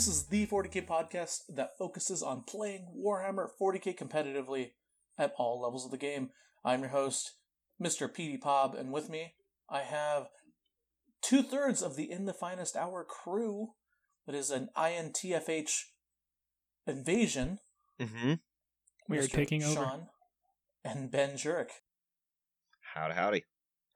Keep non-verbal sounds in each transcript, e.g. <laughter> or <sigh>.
Chapter Tactics. This is the 40k podcast that focuses on playing Warhammer 40k competitively at all levels of the game. I'm your host, Mr. Petey Pab, and with me, I have two thirds of the In the Finest Hour crew. That is an INTFH invasion. Mm-hmm. We are Mr. taking over. Sean and Ben Jurek. Howdy, howdy.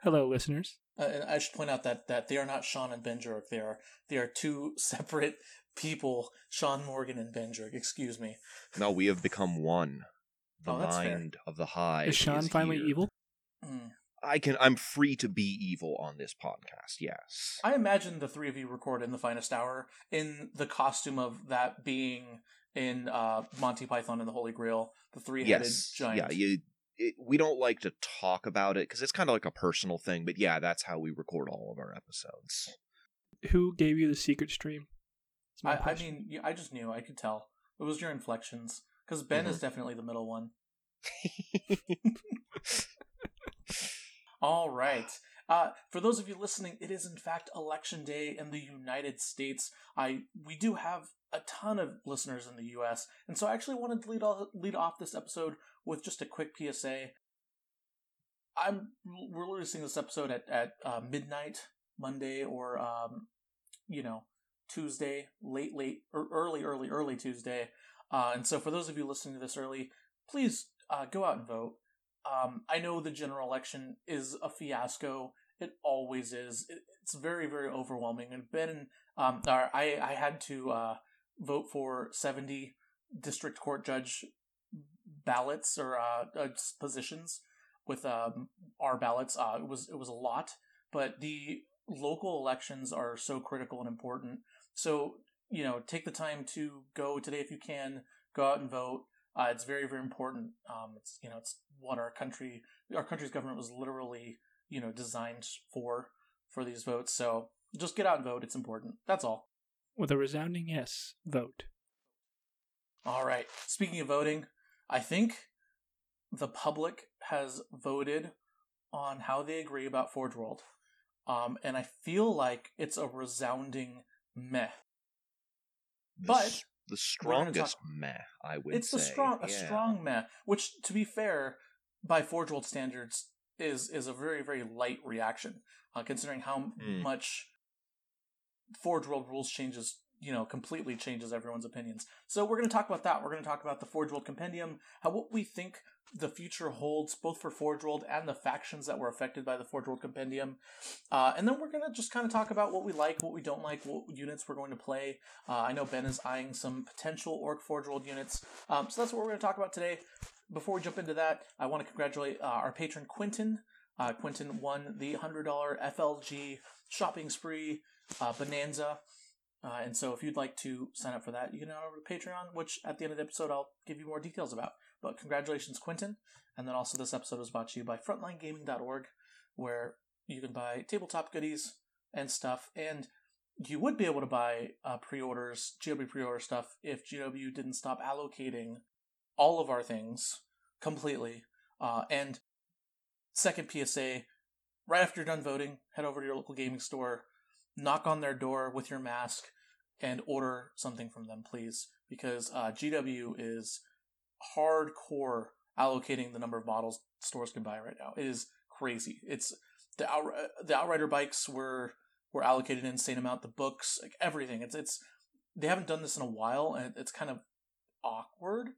Hello, listeners. Uh, and I should point out that, that they are not Sean and Ben Jurek. They are they are two <laughs> separate people, Sean Morgan and Ben Jurek. Excuse me. No, we have become one. The Oh, that's fair. mind of the high. Is Sean finally here. evil? Mm. I can. I'm free to be evil on this podcast. Yes. I imagine the three of you record in the finest hour in the costume of that being in uh, Monty Python and the Holy Grail, the three-headed yes. giant. Yeah. You. It, we don't like to talk about it because it's kind of like a personal thing. But yeah, that's how we record all of our episodes. Who gave you the secret stream? I, I mean, I just knew. I could tell. It was your inflections. Because Ben Mm-hmm. is definitely the middle one. <laughs> All right. Uh, for those of you listening, it is in fact election day in the United States. I we do have a ton of listeners in the U.S., and so I actually wanted to lead off, lead off this episode with just a quick PSA. I'm we're releasing this episode at at uh, midnight Monday or um, you know Tuesday, late late or early early early Tuesday. Uh, and so for those of you listening to this early, please uh, go out and vote. Um, I know the general election is a fiasco. It always is. It, it's very, very overwhelming. And Ben, um, I, I had to uh, vote for seventy district court judge ballots or uh, uh, positions with um, our ballots. Uh, it was it was a lot, but the local elections are so critical and important. So you know, take the time to go today if you can. Go out and vote. Uh, it's very, very important. Um, it's you know, it's what our country, our country's government was literally you know designed for for these votes. So just get out and vote. It's important. That's all. With a resounding yes, vote. All right. Speaking of voting, I think the public has voted on how they agree about Forge World, um, and I feel like it's a resounding meh. The But s- the strongest talk- meh, I would say. it's say. a strong a Yeah. strong meh which to be fair by forge world standards is is a very very light reaction uh, considering how Hmm. much forge world rules changes you know completely changes everyone's opinions so we're going to talk about that we're going to talk about the forge world compendium how what we think the future holds both for forge world and the factions that were affected by the forge world compendium uh, and then we're going to just kind of talk about what we like what we don't like what units we're going to play uh, I know Ben is eyeing some potential Ork Forge World units. Um, so that's what we're going to talk about today. Before we jump into that, I want to congratulate uh, our patron Quentin. Uh, Quentin won the $100 FLG shopping spree uh, bonanza. Uh, and so if you'd like to sign up for that, you can head over to Patreon, which at the end of the episode I'll give you more details about. But congratulations, Quentin. And then also this episode was brought to you by frontlinegaming.org, where you can buy tabletop goodies and stuff. And you would be able to buy uh, pre-orders, GW pre-order stuff, if GW didn't stop allocating all of our things completely. Uh, and second PSA, right after you're done voting, head over to your local gaming store, knock on their door with your mask, and order something from them, please, because uh, GW is hardcore allocating the number of models stores can buy right now. It is crazy. It's the out, the Outrider bikes were were allocated an insane amount. The books, like everything. It's it's they haven't done this in a while, and it's kind of awkward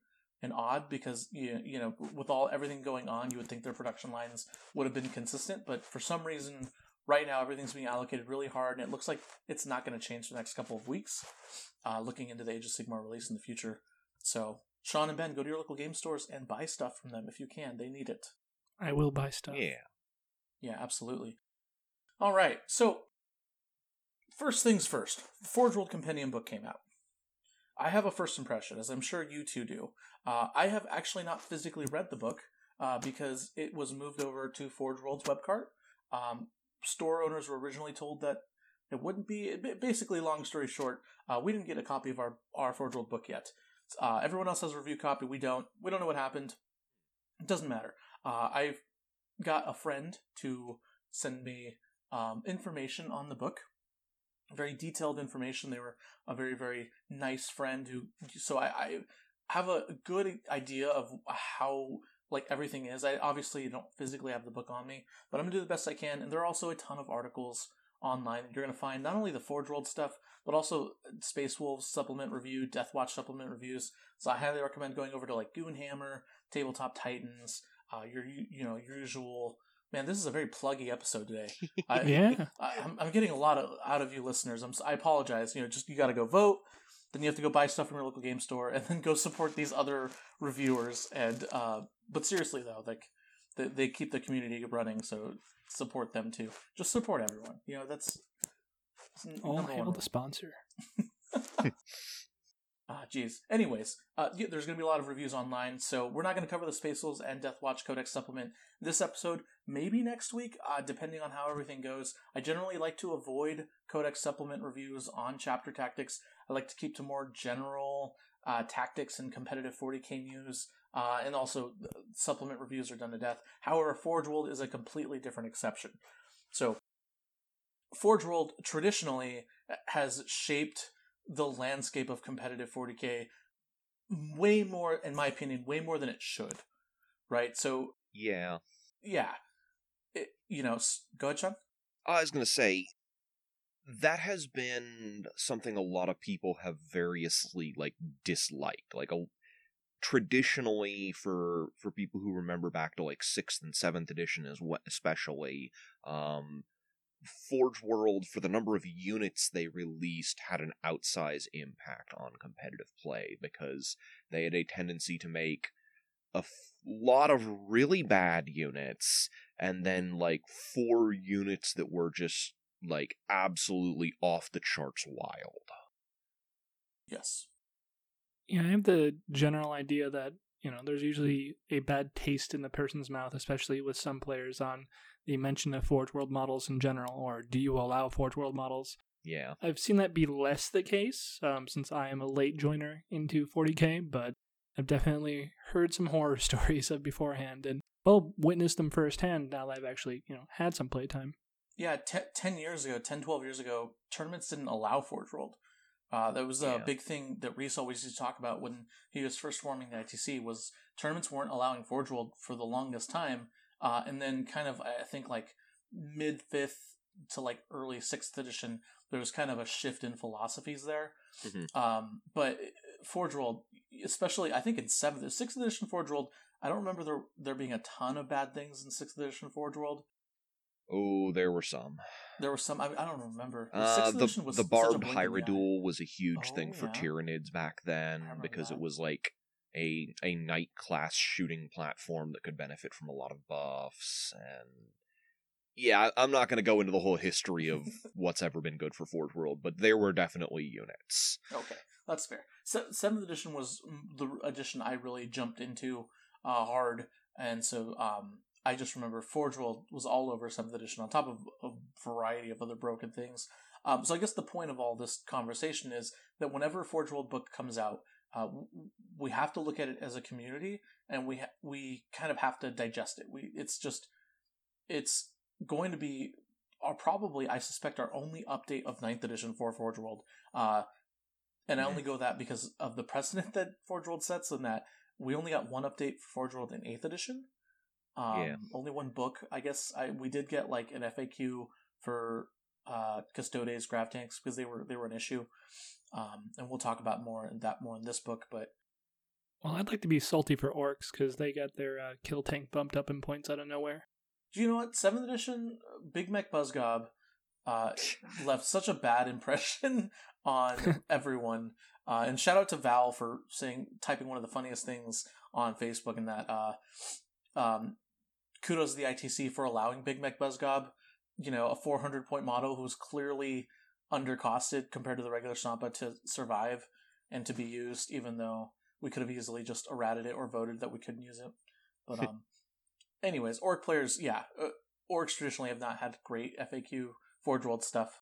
and odd because you you know with all everything going on, you would think their production lines would have been consistent, but for some reason, right now everything's being allocated really hard, and it looks like it's not going to change the next couple of weeks. Uh, looking into the Age of Sigmar release in the future, so Sean and Ben, go to your local game stores and buy stuff from them if you can. They need it. I will buy stuff. Yeah. Yeah, absolutely. All right, so first things first, Forge World Compendium book came out. I have a first impression, as I'm sure you two do. Uh, I have actually not physically read the book uh, because it was moved over to Forge World's webcart. Um, store owners were originally told that it wouldn't be. it- Basically, long story short, uh, we didn't get a copy of our our Forge World book yet. Uh, everyone else has a review copy. We don't. We don't know what happened. It doesn't matter. Uh, I've got a friend to send me um, information on the book. very detailed information. They were a very very nice friend who. So I, I have a good idea of how like everything is. I obviously don't physically have the book on me, but I'm gonna do the best I can. And there are also a ton of articles online. You're gonna find not only the Forge World stuff, but also Space Wolves supplement review, Death Watch supplement reviews. So I highly recommend going over to like Goonhammer, Tabletop Titans, uh, your you know your usual. Man, this is a very pluggy episode today. <laughs> I, Yeah. I, I'm, I'm getting a lot of, out of you listeners. I'm, I apologize. You know, just you got to go vote. Then you have to go buy stuff from your local game store, and then go support these other reviewers. And uh, but seriously though, like they, they keep the community running, so support them too. Just support everyone. You know, that's, that's n- All number hail one. the sponsor. <laughs> <laughs> Ah, jeez. Anyways, uh, yeah, there's going to be a lot of reviews online, so we're not going to cover the Space Wolves and Death Watch Codex supplement this episode. Maybe next week, uh, depending on how everything goes. I generally like to avoid Codex supplement reviews on chapter tactics. I like to keep to more general uh, tactics and competitive 40k news, uh, and also uh, supplement reviews are done to death. However, Forge World is a completely different exception. So, Forge World traditionally has shaped the landscape of competitive 40k way more in my opinion way more than it should right so Yeah. yeah it, you know go ahead sean I was going to say that has been something a lot of people have variously like disliked. Like a traditionally for for people who remember back to like 6th and 7th edition as what especially um Forge World for the number of units they released had an outsized impact on competitive play because they had a tendency to make a f- lot of really bad units and then like four units that were just like absolutely off the charts wild. yes Yeah, I have the general idea that, you know, there's usually a bad taste in the person's mouth, especially with some players on the mention of Forge World models in general, or do you allow Forge World models? Yeah. I've seen that be less the case um, since I am a late joiner into 40k, but I've definitely heard some <laughs> horror stories of beforehand and, well, witnessed them firsthand now that I've actually, you know, had some playtime. yeah te- 10 years ago 10 12 years ago tournaments didn't allow forge world uh, that was a Yeah. big thing that Reese always used to talk about when he was first forming the ITC was tournaments weren't allowing Forge World for the longest time, uh, and then kind of I think like mid fifth to like early sixth edition, there was kind of a shift in philosophies there. Mhm. Um, but Forge World, especially I think in seventh, sixth edition Forge World, I don't remember there there being a ton of bad things in sixth edition Forge World. Oh, there were some. There were some I, I don't remember. Uh, the was the such a barbed blink in. Hierodule was a huge thing Oh, for yeah. Tyranids back then because that. it was like a a knight class shooting platform that could benefit from a lot of buffs and yeah, I'm not going to go into the whole history of <laughs> what's ever been good for Forge World, but there were definitely units. Okay, that's fair. Se- seventh edition was mm, the edition I really jumped into uh, hard, and so um, I just remember Forge World was all over seventh edition, on top of a variety of other broken things. Um, so I guess the point of all this conversation is that whenever a Forge World book comes out, uh, we have to look at it as a community, and we ha- we kind of have to digest it. We it's just it's going to be our probably I suspect our only update of ninth edition for Forge World. Uh, and I only go that because of the precedent <laughs> that Forge World sets, and that we only got one update for Forge World in eighth edition. Um, Yeah. Only one book. I guess I we did get like an FAQ for uh, Custodes grav tanks because they were they were an issue, um, and we'll talk about more that more in this book. But Well, I'd like to be salty for orks because they got their uh, kill tank bumped up in points out of nowhere. do you know what? Seventh edition Big Mek Buzzgob uh, <laughs> left such a bad impression <laughs> on <laughs> everyone. Uh, and shout out to Val for saying typing one of the funniest things on Facebook and that uh, um, kudos to the ITC for allowing Big Mek Buzzgob, you know, a 400 point model who's clearly undercosted compared to the regular Stompa to survive and to be used, even though we could have easily just errated it or voted that we couldn't use it. But <laughs> um, anyways, ork players, yeah, uh, orks traditionally have not had great FAQ Forge World stuff.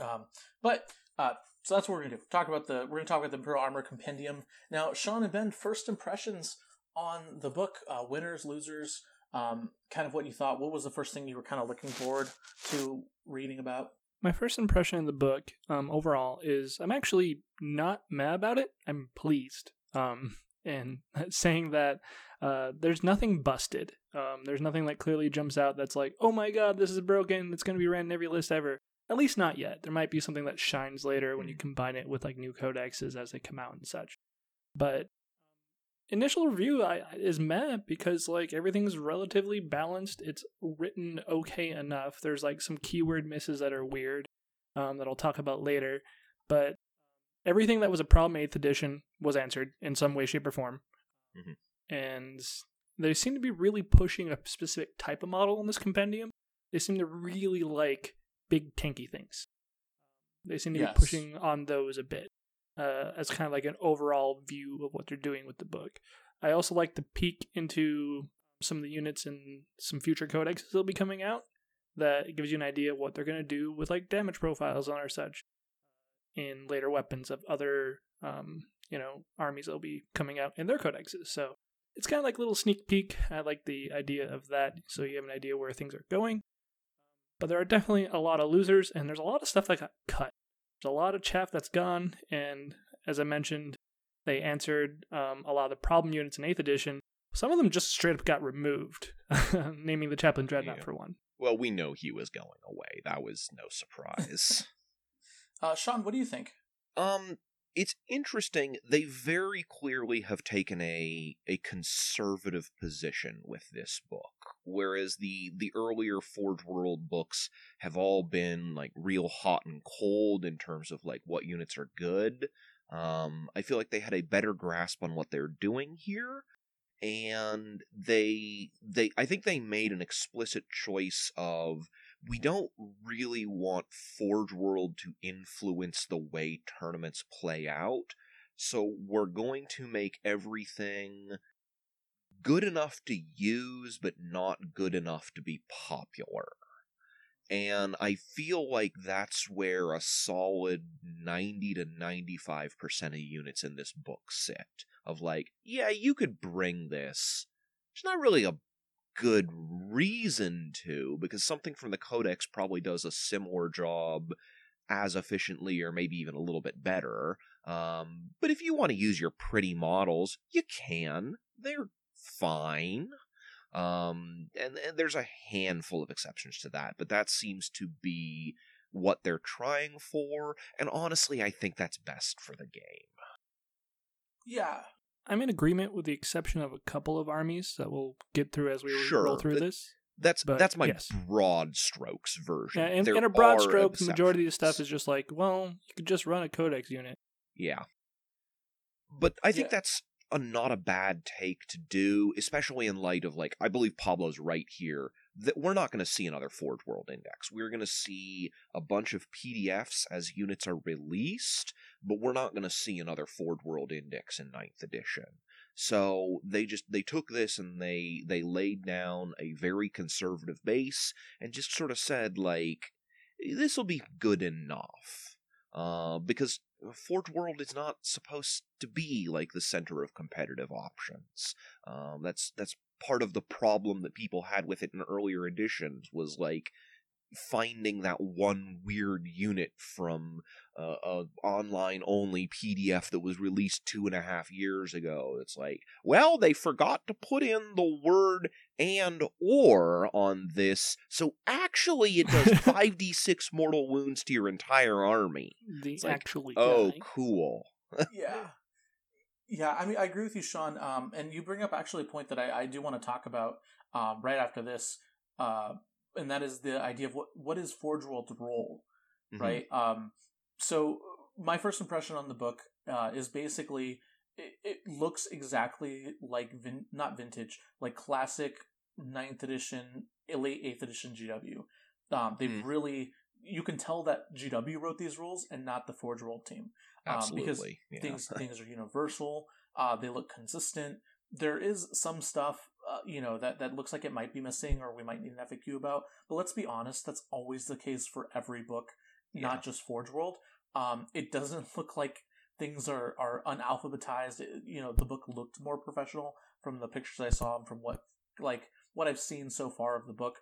Um, but uh, so that's what we're gonna do. Talk about the we're gonna talk about the Imperial Armor Compendium. Now, Sean and Ben, first impressions on the book, uh, winners, losers, um, kind of what you thought. What was the first thing you were kind of looking forward to reading about? My first impression of the book, um, overall, is I'm actually not mad about it. I'm pleased. Um, <laughs> and <laughs> saying that uh, there's nothing busted. Um, there's nothing that clearly jumps out that's like, oh my god, this is broken. It's going to be ran in every list ever. At least not yet. There might be something that shines later when you combine it with like new codexes as they come out and such. But initial review I, is meh because like everything's relatively balanced. It's written okay enough. There's like some keyword misses that are weird um, that I'll talk about later, but everything that was a problem eighth edition was answered in some way, shape, or form. Mm-hmm. And they seem to be really pushing a specific type of model in this compendium. They seem to really like big tanky things. They seem to yes. be pushing on those a bit uh, as kind of like an overall view of what they're doing with the book. I also like to peek into some of the units and some future codexes that'll be coming out. That gives you an idea of what they're going to do with like damage profiles on or such in later weapons of other um, you know armies that'll be coming out in their codexes. So it's kind of like a little sneak peek. I like the idea of that, so you have an idea where things are going. But there are definitely a lot of losers, and there's a lot of stuff that got cut. There's a lot of chaff that's gone, and as I mentioned, they answered um, a lot of the problem units in 8th edition. Some of them just straight up got removed, <laughs> naming the Chaplain Dreadnought yeah. for one. Well, we know he was going away. That was no surprise. <laughs> uh, Sean, what do you think? Um, it's interesting. They very clearly have taken a a conservative position with this book, whereas the the earlier Forge World books have all been like real hot and cold in terms of like what units are good. Um, I feel like they had a better grasp on what they're doing here, and they they I think they made an explicit choice of we don't really want Forge World to influence the way tournaments play out. So we're going to make everything good enough to use, but not good enough to be popular. And I feel like that's where a solid 90 to 95% of units in this book sit. Of like, yeah, you could bring this. It's not really a good reason to, because something from the Codex probably does a similar job as efficiently or maybe even a little bit better. Um, but if you want to use your pretty models, you can. They're fine. Um, and, and there's a handful of exceptions to that, but that seems to be what they're trying for. And honestly, I think that's best for the game. Yeah, I'm in agreement with the exception of a couple of armies that we'll get through as we sure, roll through this. That's but, that's my yes. broad strokes version. Yeah, and, in a broad strokes, the majority of the stuff is just like, well, you could just run a codex unit. Yeah, but I think yeah. that's a not a bad take to do, especially in light of like I believe Pablo's right here that we're not going to see another Forge World Index. We're going to see a bunch of PDFs as units are released, but we're not going to see another Forge World Index in ninth edition. So they just they took this and they they laid down a very conservative base and just sort of said like this will be good enough. Uh, because Forge World is not supposed to be like the center of competitive options. Um, that's that's part of the problem that people had with it in earlier editions was like finding that one weird unit from uh, a online only PDF that was released two and a half years ago. It's like, well, they forgot to put in the word and or on this, so actually it does <laughs> five d six mortal wounds to your entire army. The it's actually, like, oh, cool. yeah. <laughs> Yeah, I mean, I agree with you, Sean. Um, and you bring up actually a point that I, I do want to talk about um, right after this, uh, and that is the idea of what what is Forge World's role, mm-hmm. right? Um, so my first impression on the book uh, is basically it, it, looks exactly like vin- not vintage, like classic ninth edition, late eighth edition GW. Um, they've mm. really you can tell that GW wrote these rules and not the Forge World team. Absolutely. Um, because yeah. things things are universal. Uh, they look consistent. There is some stuff, uh, you know, that, that looks like it might be missing or we might need an FAQ about. But let's be honest, that's always the case for every book, yeah. not just Forge World. Um, it doesn't <laughs> look like things are, are unalphabetized. It, you know, the book looked more professional from the pictures I saw and from what, like, what I've seen so far of the book.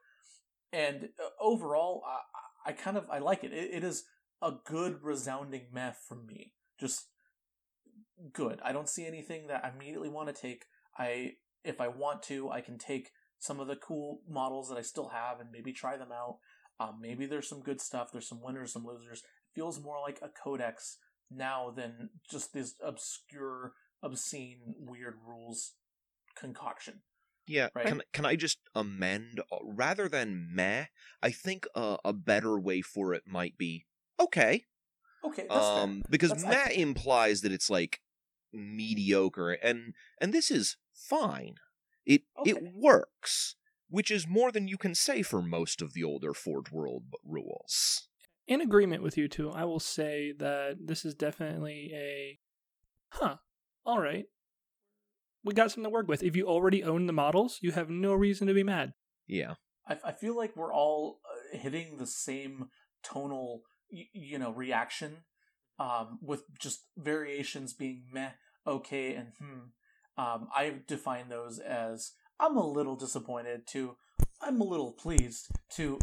And uh, overall, I kind of I like it. it. It is a good resounding meh from me. Just good. I don't see anything that I immediately want to take. I if I want to, I can take some of the cool models that I still have and maybe try them out. Um, maybe there's some good stuff. There's some winners, some losers. It feels more like a codex now than just this obscure, obscene, weird rules concoction. Yeah, Right. can can I just amend uh, rather than meh? I think uh, a better way for it might be okay. Okay, that's fair. um because That's- meh I- implies that it's like mediocre and and this is fine. It it works, which is more than you can say for most of the older Forge World rules. in agreement with you two. I will say that this is definitely a, huh, all right. We got something to work with. If you already own the models, you have no reason to be mad. Yeah. I, I feel like we're all uh, hitting the same tonal, you know, reaction, um, with just variations being meh, okay, and hmm. Um, I define those as I'm a little disappointed to I'm a little pleased to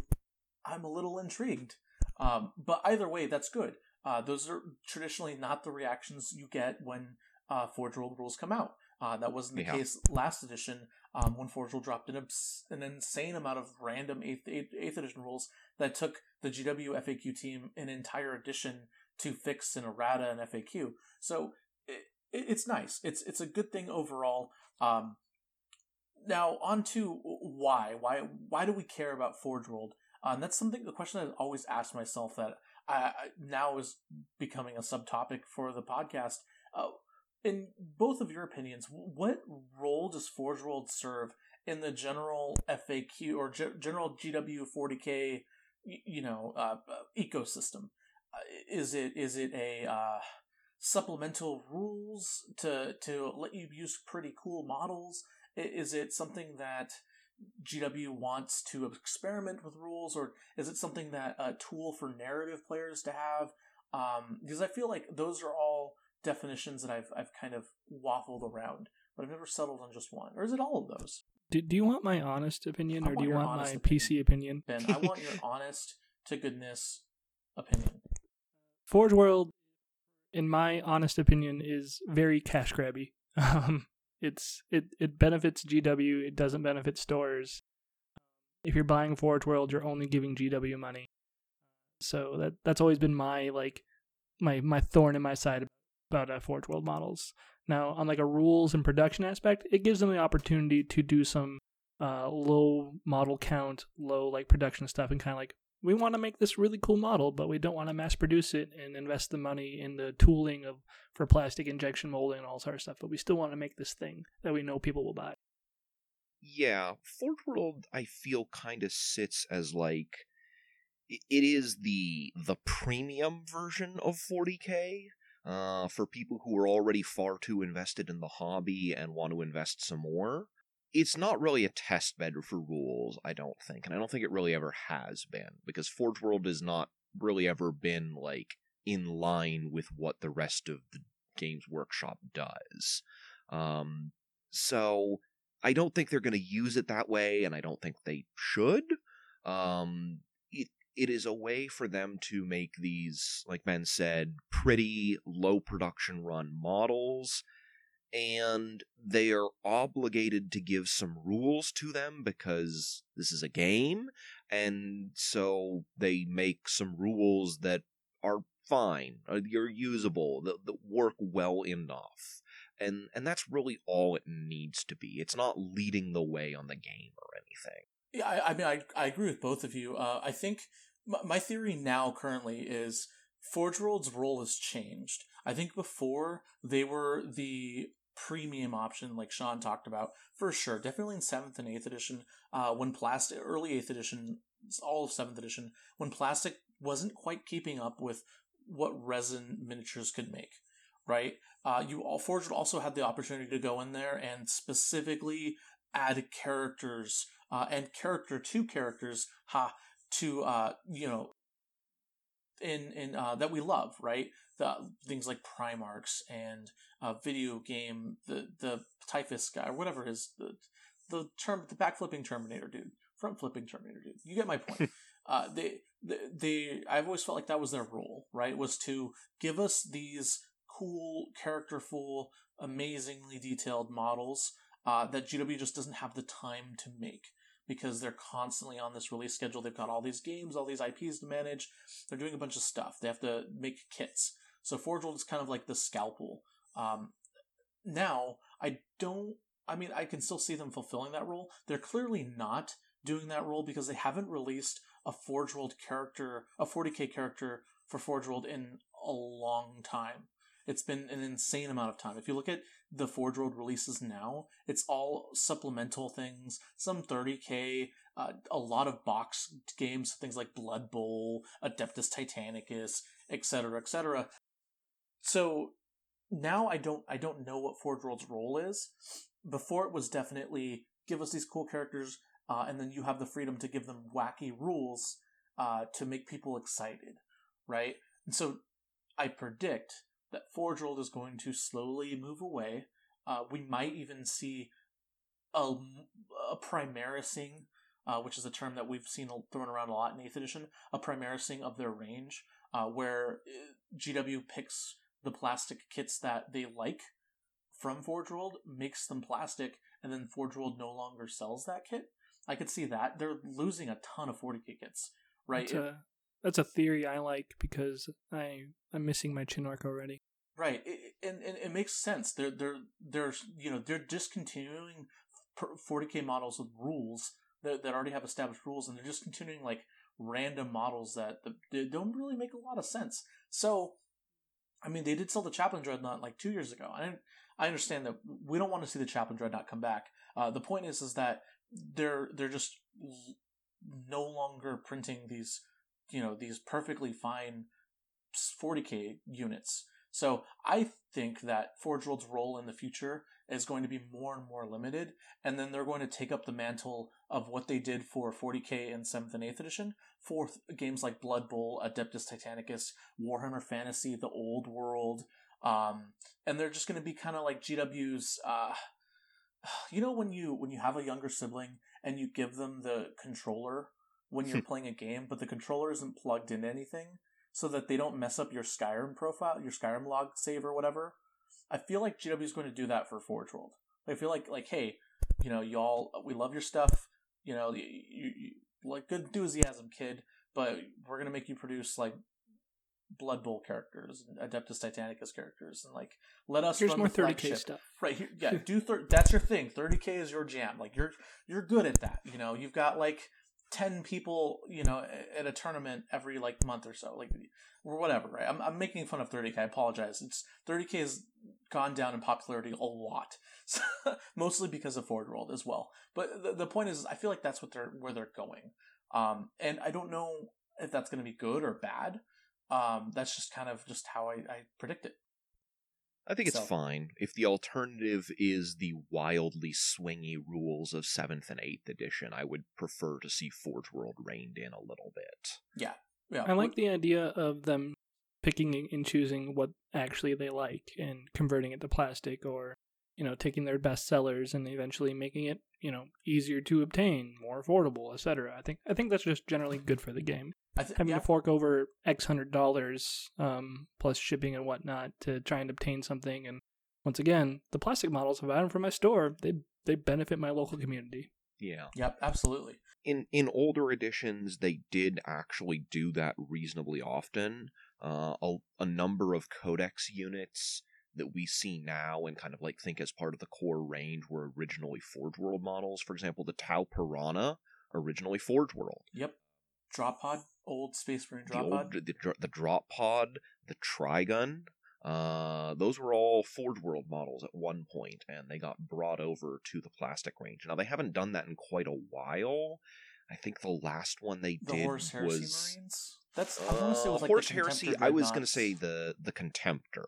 I'm a little intrigued. Um, but either way, that's good. Uh, those are traditionally not the reactions you get when uh, Forge World rules come out. Uh, that wasn't the Yeah. case last edition um, when Forge World dropped an, obs- an insane amount of random 8th, 8th, 8th edition rules that took the GW FAQ team an entire edition to fix in errata and FAQ. So it's nice. It's it's a good thing overall. Um, now on to why why why do we care about Forge World? And that's something the question I've always asked myself that I, I now is becoming a subtopic for the podcast. Uh, in both of your opinions, what role does Forge World serve in the general FAQ or ge- general GW 40k you know, uh, uh, ecosystem? Uh, is it is it a supplemental rules to to let you use pretty cool models? Is it something that GW wants to experiment with rules, or is it something that a tool for narrative players to have? Um, because I feel like those are all definitions that I've I've kind of waffled around, but I've never settled on just one. Or is it all of those? Do, do you want my honest opinion I or do you want my opinion. PC opinion? Ben, I want your <laughs> honest to goodness opinion. Forge World, in my honest opinion, is very cash grabby. <laughs> Um, it's it it benefits GW. It doesn't benefit stores. If you're buying Forge World, you're only giving GW money. So that that's always been my like my my thorn in my side about uh, Forge World models. Now, on like a rules and production aspect, it gives them the opportunity to do some uh, low model count, low like production stuff, and kind of like we want to make this really cool model, but we don't want to mass produce it and invest the money in the tooling of for plastic injection molding and all sort of stuff. But we still want to make this thing that we know people will buy. Yeah, Forge World I feel kind of sits as like it is the the premium version of 40k uh, for people who are already far too invested in the hobby and want to invest some more. It's not really a test bed for rules, I don't think, and I don't think it really ever has been because Forge World has not really ever been like in line with what the rest of the Games Workshop does. Um, so I don't think they're going to use it that way, and I don't think they should. Um, it it is a way for them to make these, like Ben said, pretty low production run models, and they are obligated to give some rules to them because this is a game, and so they make some rules that are fine, uh, you're usable, that, that work well enough and and that's really all it needs to be. It's not leading the way on the game or anything. Yeah, I, I mean, I, I agree with both of you. Uh, I think my, my theory now currently is Forge World's role has changed. I think before they were the premium option, like Sean talked about, for sure. Definitely in seventh and eighth edition, uh, when plastic, early eighth edition, all of seventh edition, when plastic wasn't quite keeping up with what resin miniatures could make. Right, uh, you all Forge also had the opportunity to go in there and specifically add characters uh, and character to characters, ha, to uh, you know, in in uh, that we love, right? The things like Primarchs and uh, video game, the the Typhus guy or whatever is the the term, the back flipping Terminator dude, front flipping Terminator dude. You get my point. <laughs> uh, they, they they I've always felt like that was their role, right? Was to give us these cool, characterful, amazingly detailed models uh, that GW just doesn't have the time to make because they're constantly on this release schedule. They've got all these games, all these IPs to manage. They're doing a bunch of stuff. They have to make kits. So Forge World is kind of like the scalpel. Um, now, I don't. I mean, I can still see them fulfilling that role. They're clearly not doing that role because they haven't released a Forge World character, a 40k character for Forge World in a long time. It's been an insane amount of time. If you look at the Forge World releases now, it's all supplemental things, some 30k, uh, a lot of box games, things like Blood Bowl, Adeptus Titanicus, etc., etc. So now I don't I don't know what Forge World's role is. Before it was definitely give us these cool characters, uh, and then you have the freedom to give them wacky rules uh, to make people excited, right? And so I predict that Forge World is going to slowly move away. Uh, we might even see a, a primarising, uh, which is a term that we've seen thrown around a lot in 8th edition, a primarising of their range, uh, where uh, GW picks the plastic kits that they like from Forge World, makes them plastic, and then Forge World no longer sells that kit. I could see that. They're losing a ton of 40k kits, right? That's a, that's a theory I like because I I'm missing my Chinork already. Right, it, and, and it makes sense. They're they're they're you know they're discontinuing 40k models with rules that that already have established rules, and they're just continuing like random models that, that don't really make a lot of sense. So, I mean, they did sell the Chaplain Dreadnought like two years ago. I I understand that we don't want to see the Chaplain Dreadnought come back. Uh, the point is is that they're they're just no longer printing these you know these perfectly fine 40k units so I think that Forge World's role in the future is going to be more and more limited, and then they're going to take up the mantle of what they did for 40k in 7th and 8th edition for games like Blood Bowl, Adeptus Titanicus, Warhammer Fantasy, The Old World, um, and they're just going to be kind of like GW's. Uh, <sighs> you know when you when you have a younger sibling and you give them the controller when you're playing a game, but the controller isn't plugged into anything so that they don't mess up your Skyrim profile, your Skyrim log save or whatever. I feel like GW is going to do that for Forge World. I feel like like hey, you know, y'all, we love your stuff. You know, you, you, you like good enthusiasm, kid, but we're gonna make you produce like Blood Bowl characters, Adeptus Titanicus characters, and like let us. Here's more thirty k stuff. Right here, yeah. <laughs> do thir- that's your thing. Thirty k is your jam. Like you're you're good at that. You know, you've got like 10 people, you know, at a tournament every like month or so, like or whatever, right? I'm, I'm making fun of 30k. I apologize. It's 30k has gone down in popularity a lot, <laughs> mostly because of Forge World as well. But the, the point is, I feel like that's what they're where they're going, um, and I don't know if that's going to be good or bad. Um, that's just kind of just how I, I predict it. I think it's so. fine. If the alternative is the wildly swingy rules of 7th and 8th edition, I would prefer to see Forge World reined in a little bit. Yeah. Yeah. I like the idea of them picking and choosing what actually they like and converting it to plastic or, you know, taking their best sellers and eventually making it, you know, easier to obtain, more affordable, etc. I think I think that's just generally good for the game. Th- having yeah. to fork over X hundred dollars um, plus shipping and whatnot to try and obtain something. And once again, the plastic models, if I buy them from my store, they they benefit my local community. Yeah. Yep. Absolutely. In in older editions, they did actually do that reasonably often. Uh, a, a number of codex units that we see now and kind of like think as part of the core range were originally Forge World models. For example, the Tau Piranha, originally Forge World. Yep. Drop pod old Space Marine drop the pod? the, the drop pod, the Trygon. Uh, those were all Forge World models at one point, and they got brought over to the plastic range. Now they haven't done that in quite a while. I think the last one they the did was Marines. That's I want to say it was uh, like Horus the Heresy. I was going to say the the Contemptor.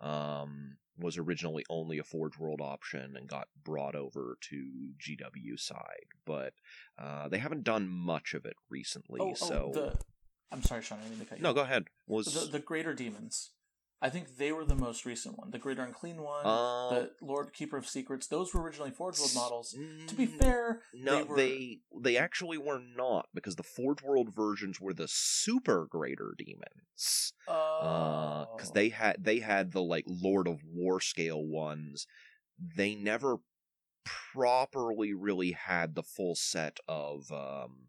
Um, was originally only a Forge World option and got brought over to GW side, but uh, they haven't done much of it recently. Oh, so oh, the I'm sorry, Sean. I didn't mean to cut you. No, go ahead. Was the, the greater demons? I think they were the most recent one. The Greater Unclean one, Um, the Lord Keeper of Secrets. Those were originally Forge World models. To be mm, fair, No, they were- they they actually were not because the Forge World versions were the super greater demons. uh, because they had they had the like Lord of War scale ones. They never properly really had the full set of um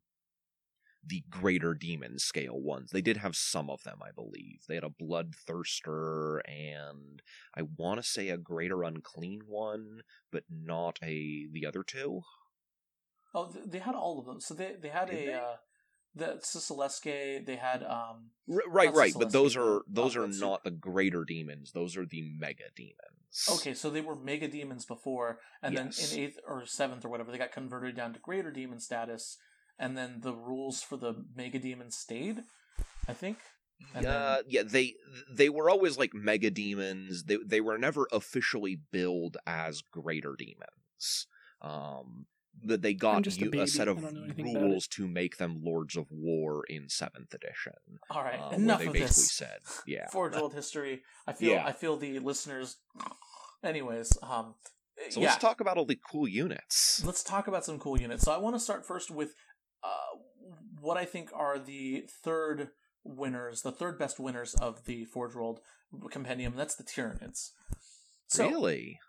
the greater demon scale ones. They did have some of them, I believe. They had a bloodthirster and I want to say a greater unclean one, but not a the other two. Oh, they had all of them. So they they had Did a they? uh, the Sicileske. They had um. R- right, right, but those are those uh, are what's not the greater demons. Those are the mega demons. Okay, so they were mega demons before, and Yes. then in eighth or seventh or whatever, they got converted down to greater demon status, and then the rules for the mega demons stayed. I think. And Yeah, then- yeah, they they were always like mega demons. They they were never officially billed as greater demons. Um, but they got just a you a, baby. set of don't know anything about it. rules to make them Lords of War in seventh edition. All right, uh, enough where they of basically this. said, yeah, Forge World history. I feel. Yeah. I feel the listeners. Anyways, um, So yeah. let's talk about all the cool units. Let's talk about some cool units. So I want to start first with uh, what I think are the third winners, the third best winners of the Forge World compendium. That's the Tyranids. So really?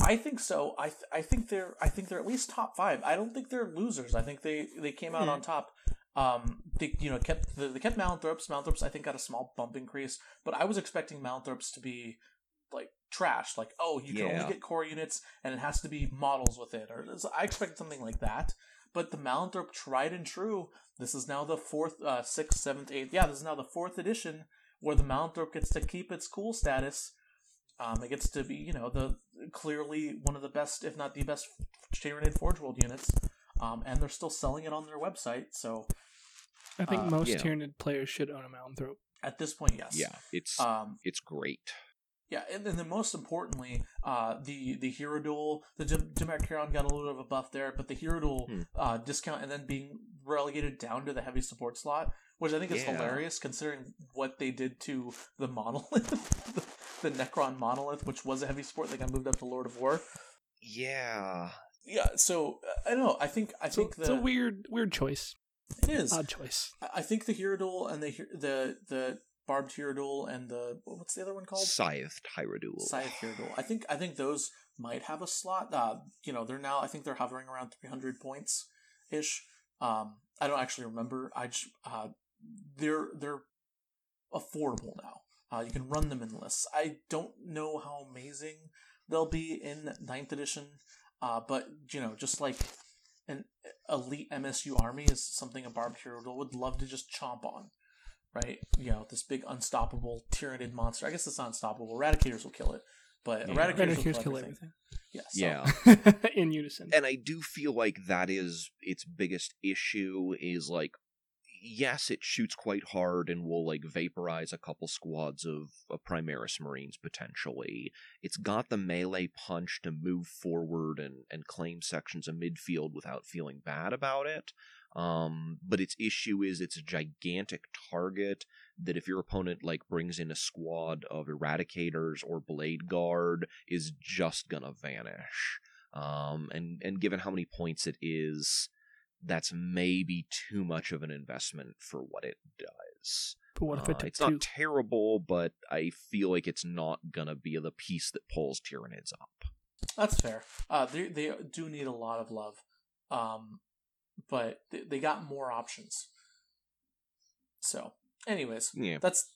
I think so. I th- I think they're I think they're at least top five. I don't think they're losers. I think they they came out Hmm. on top. Um, they you know kept the, they kept Malanthropes. Malanthropes I think got a small bump increase, but I was expecting Malanthropes to be like trash. Like oh you can only get core units and it has to be models with it. Or I expected something like that. But the Malanthrope tried and true. This is now the fourth, uh, sixth, seventh, eighth. Yeah, this is now the fourth edition where the Malanthrope gets to keep its cool status. Um, it gets to be, you know, the clearly one of the best, if not the best, Tyranid Forge World units. Um, and they're still selling it on their website. So I think Uh, most yeah. Tyranid players should own a Mountain at this point, yes. Yeah, it's Um, it's great. Yeah, and then, then most importantly, uh, the the Hierodule, the Dim- Dimachaeron got a little bit of a buff there, but the Hierodule Hmm. uh, discount and then being relegated down to the heavy support slot, which I think is Yeah. hilarious considering what they did to the monolith, the, <laughs> the Necron monolith, which was a heavy support. They got moved up to Lord of War. Yeah, Yeah, so I don't know. I think I So think it's the a weird, weird choice. it is. Odd choice. I I think the hero duel and the he- the the barbed hero and the what's the other one called? Scythe Hierodule. Scythe Hero I think I think those might have a slot. Uh, you know, they're now I think they're hovering around 300 points ish. Um, I don't actually remember. I just uh, they're they're affordable now. Uh, you can run them in lists. I don't know how amazing they'll be in ninth edition, uh, but you know, just like an elite MSU army is something a barbed hero would love to just chomp on. Right, you know this big unstoppable tyrannid monster. I guess it's not unstoppable. Eradicators will kill it, but Yeah. eradicators, Eradicators will kill everything. everything. Yeah, so- Yeah, <laughs> in unison. and I do feel like that is its biggest issue is like yes, it shoots quite hard and will like vaporize a couple squads of, of Primaris Marines potentially. It's got the melee punch to move forward and, and claim sections of midfield without feeling bad about it. Um, but its issue is it's a gigantic target that if your opponent like brings in a squad of eradicators or blade guard is just gonna vanish. Um, and and given how many points it is, that's maybe too much of an investment for what it does. But what if Uh, it took it's two? not terrible, but I feel like it's not gonna be the piece that pulls Tyranids up. That's fair. Uh, they they do need a lot of love, um, but they, they got more options. So, anyways, Yeah. that's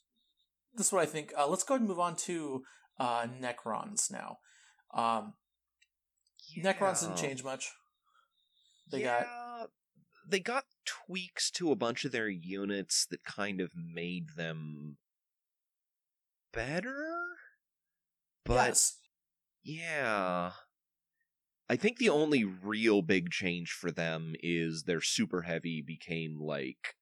that's what I think. Uh, let's go ahead and move on to uh, Necrons now. Um, Necrons didn't change much. They got they got tweaks to a bunch of their units that kind of made them better. But yes, yeah. I think the only real big change for them is their super heavy became like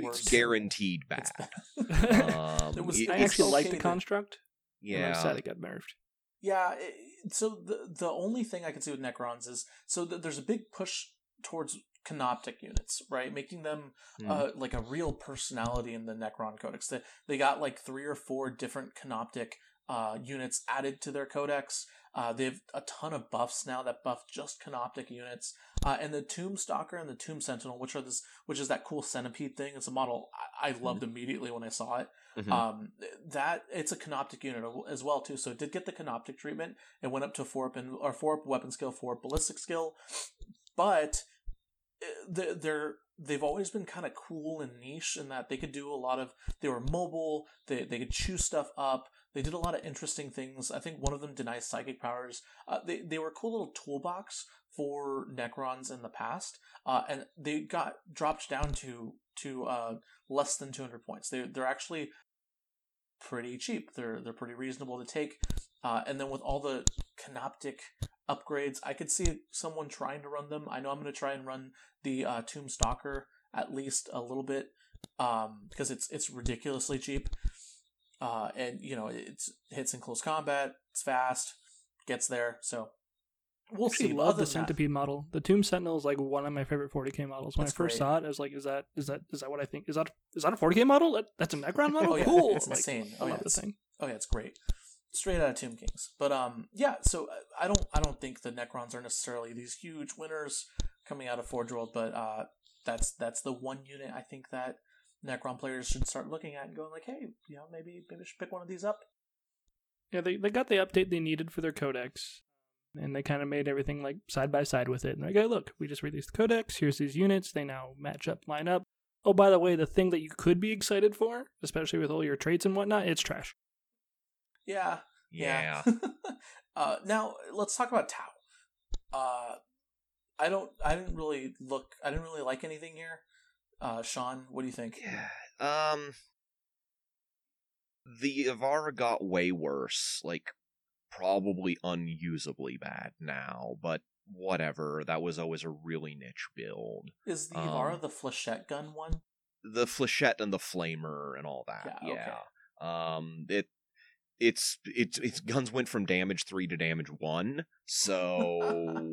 Worse. it's guaranteed It's bad. bad. <laughs> Um, It was- it- I actually like the construct. and I'm yeah. sad it got nerfed. Yeah, it, so the the only thing I can see with Necrons is so th- there's a big push towards Canoptek units, right? Making them Hmm. uh, like a real personality in the Necron Codex. They, they got like three or four different Canoptek uh, units added to their codex. Uh, they have a ton of buffs now that buff just Canoptek units. Uh, and the Tomb Stalker and the Tomb Sentinel, which are this, which is that cool centipede thing. It's a model I, I loved immediately when I saw it. Mhm. Um, that it's a Canoptek unit as well too. So it did get the Canoptek treatment. It went up to four up and or four up weapon skill, four up ballistic skill, but they- they're they've always been kind of cool and niche in that they could do a lot of they were mobile. They they could chew stuff up. They did a lot of interesting things. I think one of them denies psychic powers. Uh, they they were a cool little toolbox for Necrons in the past, uh, and they got dropped down to to uh, less than 200 points. They they're actually pretty cheap. They're they're pretty reasonable to take. Uh, and then with all the Canoptek upgrades, I could see someone trying to run them. I know I'm going to try and run the uh, Tomb Stalker at least a little bit um, because it's it's ridiculously cheap. Uh, and you know it's hits in close combat. It's fast, gets there. So we'll I see. love the than that- centipede model. The Tomb Sentinel is like one of my favorite 40k models. When That's I first great. saw it, I was like, "Is that is that is that what I think? Is that is that a 40k model? That, that's a Necron model? Oh, yeah. Cool! It's Like, insane. I Oh, yeah, love the thing. Oh yeah, it's great. Straight out of Tomb Kings. But um yeah, so uh, I don't I don't think the Necrons are necessarily these huge winners coming out of Forge World, but uh that's that's the one unit I think that Necron players should start looking at and going like, hey, you know, maybe maybe I should pick one of these up. Yeah, they they got the update they needed for their codex, and they kind of made everything like side by side with it. And like, hey, look, we just released the codex. Here's these units. They now match up, line up. Oh, by the way, the thing that you could be excited for, especially with all your traits and whatnot, it's trash. Yeah. yeah. <laughs> uh now let's talk about Tau. Uh I don't I didn't really look I didn't really like anything here. Uh Sean, what do you think? Yeah. Um the Y'vahra got way worse, like probably unusably bad now, but whatever. That was always a really niche build. Is the Y'vahra Um, the flechette gun one? The flechette and the flamer and all that. Yeah, Yeah. okay. Um it it's it's its guns went from damage 3 to damage 1, so <laughs>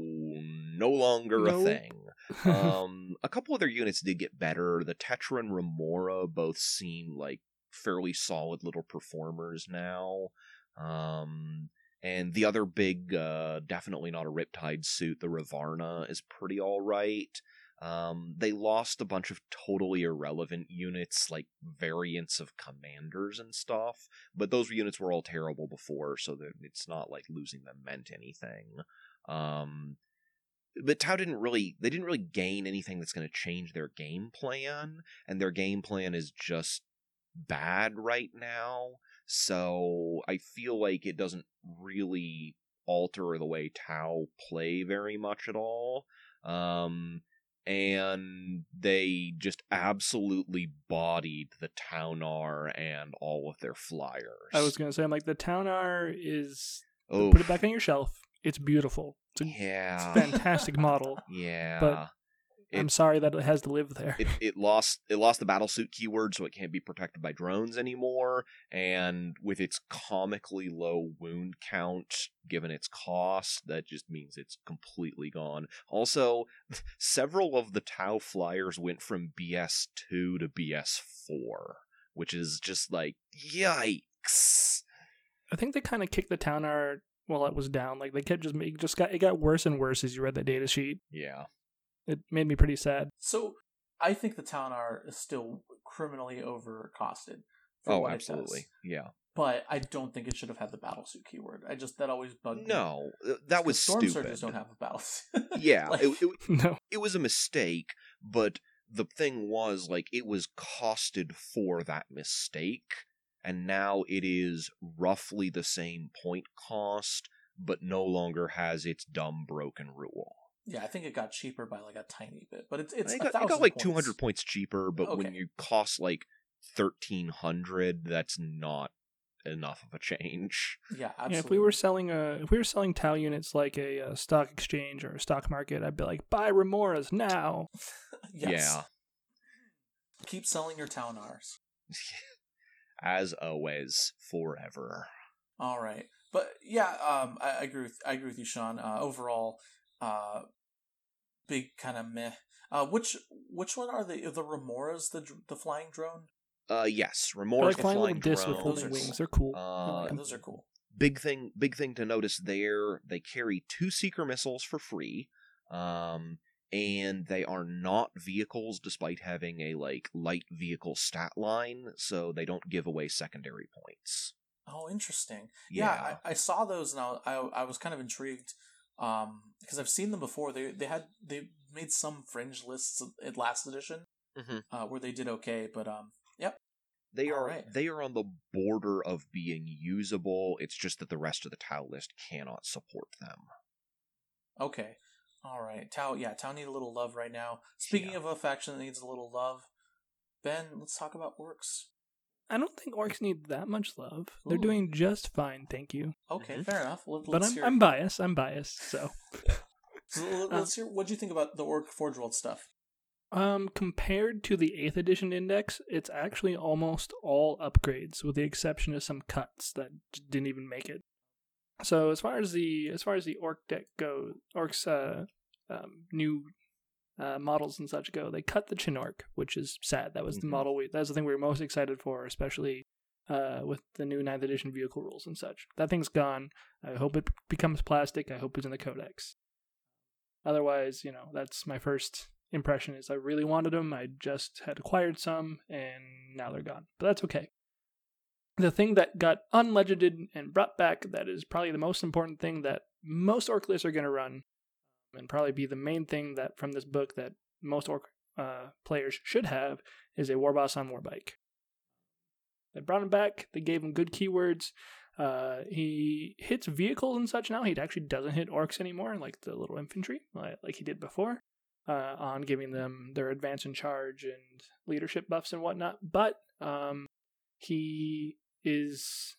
no longer No. a thing. <laughs> um, a couple other units did get better. The Tetra and Remora both seem like fairly solid little performers now. Um, and the other big, uh, definitely not a Riptide suit, the R'varna, is pretty alright. Um, they lost a bunch of totally irrelevant units, like variants of commanders and stuff, but those units were all terrible before, so that it's not like losing them meant anything. Um, but Tau didn't really they didn't really gain anything that's going to change their game plan, and their game plan is just bad right now. So I feel like it doesn't really alter the way Tau play very much at all. Um, and they just absolutely bodied the Ta'unar and all of their flyers. I was gonna say, I'm like, the Ta'unar is oh, put it back on your shelf. It's beautiful. It's a yeah, fantastic model. yeah. But I'm sorry that it has to live there. it, it lost it lost the battlesuit keyword so it can't be protected by drones anymore and with its comically low wound count given its cost that just means it's completely gone also <laughs> several of the tau flyers went from bs2 to bs4 which is just like yikes I think they kind of kicked the Ta'unar while it was down. Like they kept just it just got it got worse and worse as you read that data sheet. yeah It made me pretty sad. So I think the Ta'unar is still criminally overcosted. for oh what it does. absolutely yeah But I don't think it should have had the battlesuit keyword. I just that always bugged me. no uh, that was Storm stupid surges don't have a battlesuit. <laughs> yeah Like- it, it, <laughs> no, it was a mistake, but the thing was like it was costed for that mistake, and now it is roughly the same point cost, but no longer has its dumb broken rule. yeah, I think it got cheaper by like a tiny bit, but it's it's it a got, it got like two hundred points cheaper, but when you cost like thirteen hundred, that's not enough of a change. Yeah, absolutely. yeah, if we were selling a if we were selling Tau units like a, uh stock exchange or a stock market, I'd be like, buy Remoras now. <laughs> yes. keep selling your Ta'unars. <laughs> Yeah, as always, forever. All right, but yeah, um, I, I agree with I agree with you, Sean. Uh, overall, uh, big kind of meh. Uh, which which one are the the Remoras the the flying drone? Uh, yes, I Remora like the flying flying little with folding Those are wings. cool. They're cool. Uh, like Yeah, 'em. those are cool. big thing big thing to notice there they carry two seeker missiles for free um and they are not vehicles despite having a like light vehicle stat line so they don't give away secondary points Oh, interesting. Yeah, I, I saw those and I, I I was kind of intrigued um because I've seen them before. They they had they made some fringe lists at last edition Mhm. uh, where they did okay, but um yep. they are Alright. they are on the border of being usable it's just that the rest of the tile list cannot support them Okay. All right. Tau yeah, Tau need a little love right now. Speaking Yeah. of a faction that needs a little love, Ben, let's talk about orks. I don't think orks need that much love. They're doing just fine, thank you. Okay, Mhm. fair enough. Let, But I'm hear, I'm biased. I'm biased. So, <laughs> so let- let's hear what do you think about the ork Forge World stuff? um, compared to the eighth edition index, it's actually almost all upgrades, with the exception of some cuts that didn't even make it. So as far as the as far as the ork deck goes, orks uh, um, new uh, models and such go, they cut the Chinork, which is sad. That was the Mhm. model we that's the thing we were most excited for, especially uh, with the new ninth edition vehicle rules and such. That thing's gone. I hope it becomes plastic. I hope it's in the codex. Otherwise, you know, that's my first impression is I really wanted them. I just had acquired some and now they're gone. But that's okay. The thing that got unlegended and brought back that is probably the most important thing that most ork lists are going to run and probably be the main thing that from this book that most ork uh, players should have is a warboss on warbike. They brought him back. They gave him good keywords. Uh, he hits vehicles and such now. He actually doesn't hit orks anymore, like the little infantry, like, like he did before, uh, on giving them their advance and charge and leadership buffs and whatnot. But um, he is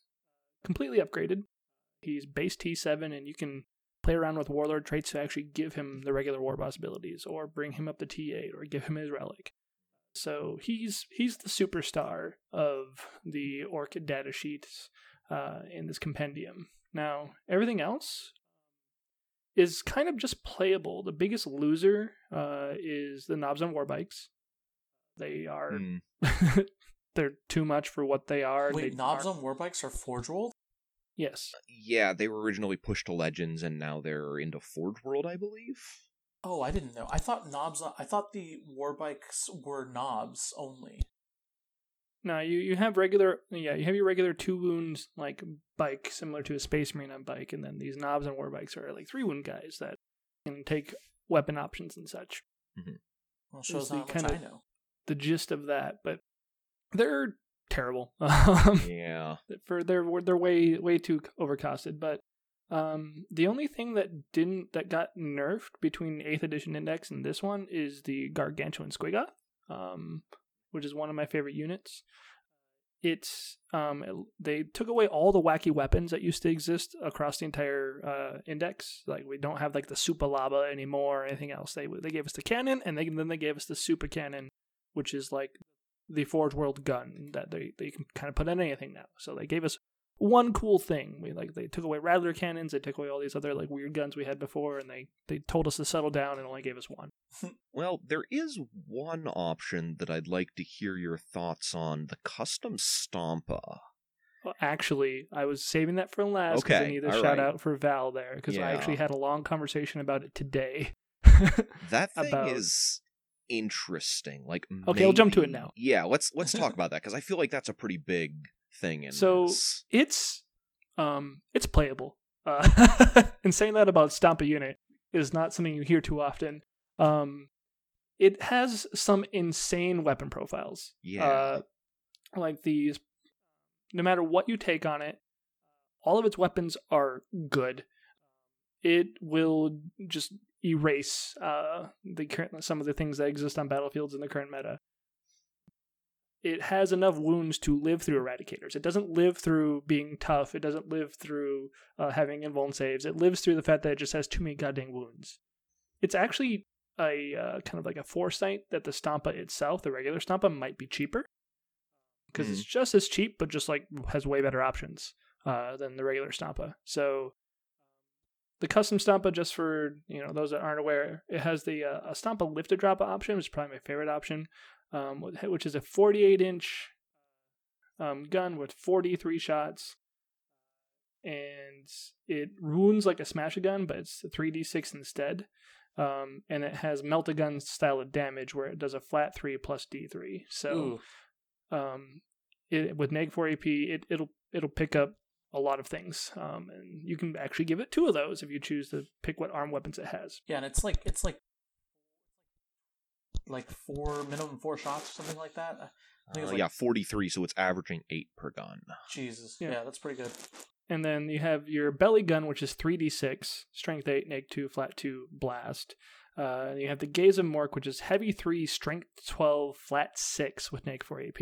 completely upgraded. He's base T7, and you can play around with warlord traits to actually give him the regular warboss abilities, or bring him up to T8, or give him his relic. So he's he's the superstar of the ork data sheets uh, in this compendium. Now everything else is kind of just playable. The biggest loser uh, is the Nobz on warbikes. They are Hmm. <laughs> they're too much for what they are. Wait, They Nobz are- on warbikes are Forge World? Yes. Uh, yeah they were originally pushed to legends and now they're into forge world i believe Oh, I didn't know. I thought Nobz. I thought the warbikes were Nobz only. No, you, you have regular yeah, you have your regular two wounds like bike similar to a space marine on bike, and then these Nobz and war bikes are like three wound guys that can take weapon options and such. Mm-hmm. Well, shows the how much kind I know. The gist of that, but they're terrible. <laughs> Um, yeah for they're they're way way too overcosted. But um, the only thing that didn't that got nerfed between eighth edition index and this one is the gargantuan Squiggoth, um, which is one of my favorite units. It's um it- they took away all the wacky weapons that used to exist across the entire uh, index. Like we don't have like the super lava anymore or anything else. They they gave us the cannon and they, then they gave us the super cannon, which is like the Forge World gun that they, they can kind of put in anything now. So they gave us one cool thing. We like they took away Rattler cannons, they took away all these other like weird guns we had before, and they they told us to settle down and only gave us one. Hmm, well, there is one option that I'd like to hear your thoughts on the custom Stompa. Well, actually, I was saving that for last because I need a shout right. out for Val there because I actually had a long conversation about it today. <laughs> That thing About- is interesting. Like, Okay, I'll jump to it now. Yeah, let's let's talk <laughs> about that because I feel like that's a pretty big thing in So- this. it's um it's playable. Uh, <laughs> and saying that about Stompa unit is not something you hear too often. Um, it has some insane weapon profiles. Yeah. Uh, like these, no matter what you take on it, all of its weapons are good. It will just erase uh, the current some of the things that exist on battlefields in the current meta. It has enough wounds to live through eradicators. It doesn't live through being tough. It doesn't live through uh, having invuln saves. It lives through the fact that it just has too many goddamn wounds. It's actually a uh, kind of like a foresight that the Stompa itself, the regular Stompa, might be cheaper because it's just as cheap, but just like has way better options uh, than the regular Stompa. So the custom Stompa, just for you know those that aren't aware, it has the uh, a Stompa lift to drop option, which is probably my favorite option, um, which is a 48 inch um, gun with 43 shots, and it ruins like a smasha gun, but it's a 3d6 instead. Um, and it has melta gun style of damage where it does a flat three plus d3. So, um, it, with neg 4 AP, it, it'll it'll pick up a lot of things. Um, and you can actually give it two of those if you choose to pick what arm weapons it has. Yeah, and it's like it's like like four minimum four shots or something like that. I think Uh, like, yeah, 43, so it's averaging 8 per gun. Jesus. Yeah. Yeah. that's pretty good. And then you have your belly gun, which is 3d6, strength 8, neg 2, flat 2, blast. Uh, and you have the Gaze of Mork, which is heavy 3, strength 12, flat 6 with neg 4 AP.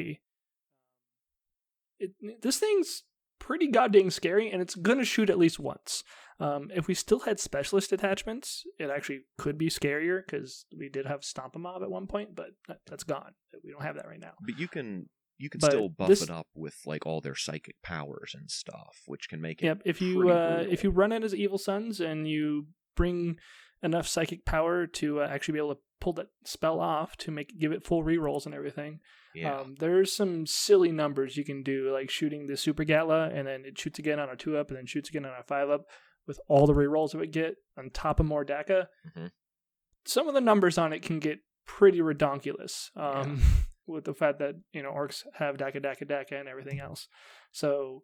It, this thing's pretty goddamn scary, and it's going to shoot at least once. Um, if we still had specialist attachments, it actually could be scarier because we did have Stompa Mob at one point, but that, that's gone. We don't have that right now. But you can you can But still buff this- it up with like all their psychic powers and stuff, which can make it Yep. If you uh, if you run it as Evil Sunz and you bring enough psychic power to uh, actually be able to pull that spell off to make give it full rerolls and everything, yeah. um, there's some silly numbers you can do, like shooting the Supa-Gatler and then it shoots again on a two up and then shoots again on a five up with all the rerolls it would get on top of more Dakka. Mhm. Some of the numbers on it can get pretty redonkulous. Um, <laughs> with the fact that you know orks have Dakka, Dakka, Dakka, and everything else. So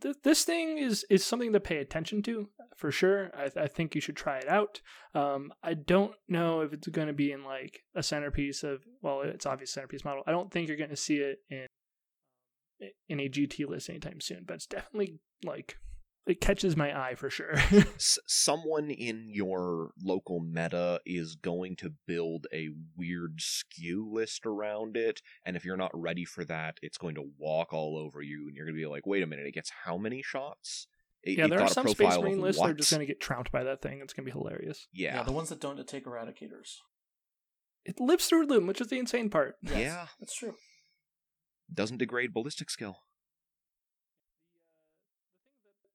th- this thing is is something to pay attention to for sure. I, I think you should try it out. Um, I don't know if it's going to be in like a centerpiece of well, it's obvious centerpiece model. I don't think you're going to see it in in a GT list anytime soon, but it's definitely like it catches my eye for sure. <laughs> S- someone in your local meta is going to build a weird skew list around it, and if you're not ready for that, it's going to walk all over you, and you're going to be like, "Wait a minute, it gets how many shots?" It, yeah, there are some Space profile of Marine lists that are just going to get trounced by that thing. It's going to be hilarious. Yeah. Yeah, the ones that don't take eradicators. It lives through a Loom, which is the insane part. Yes, Yeah. That's true. doesn't degrade ballistic skill.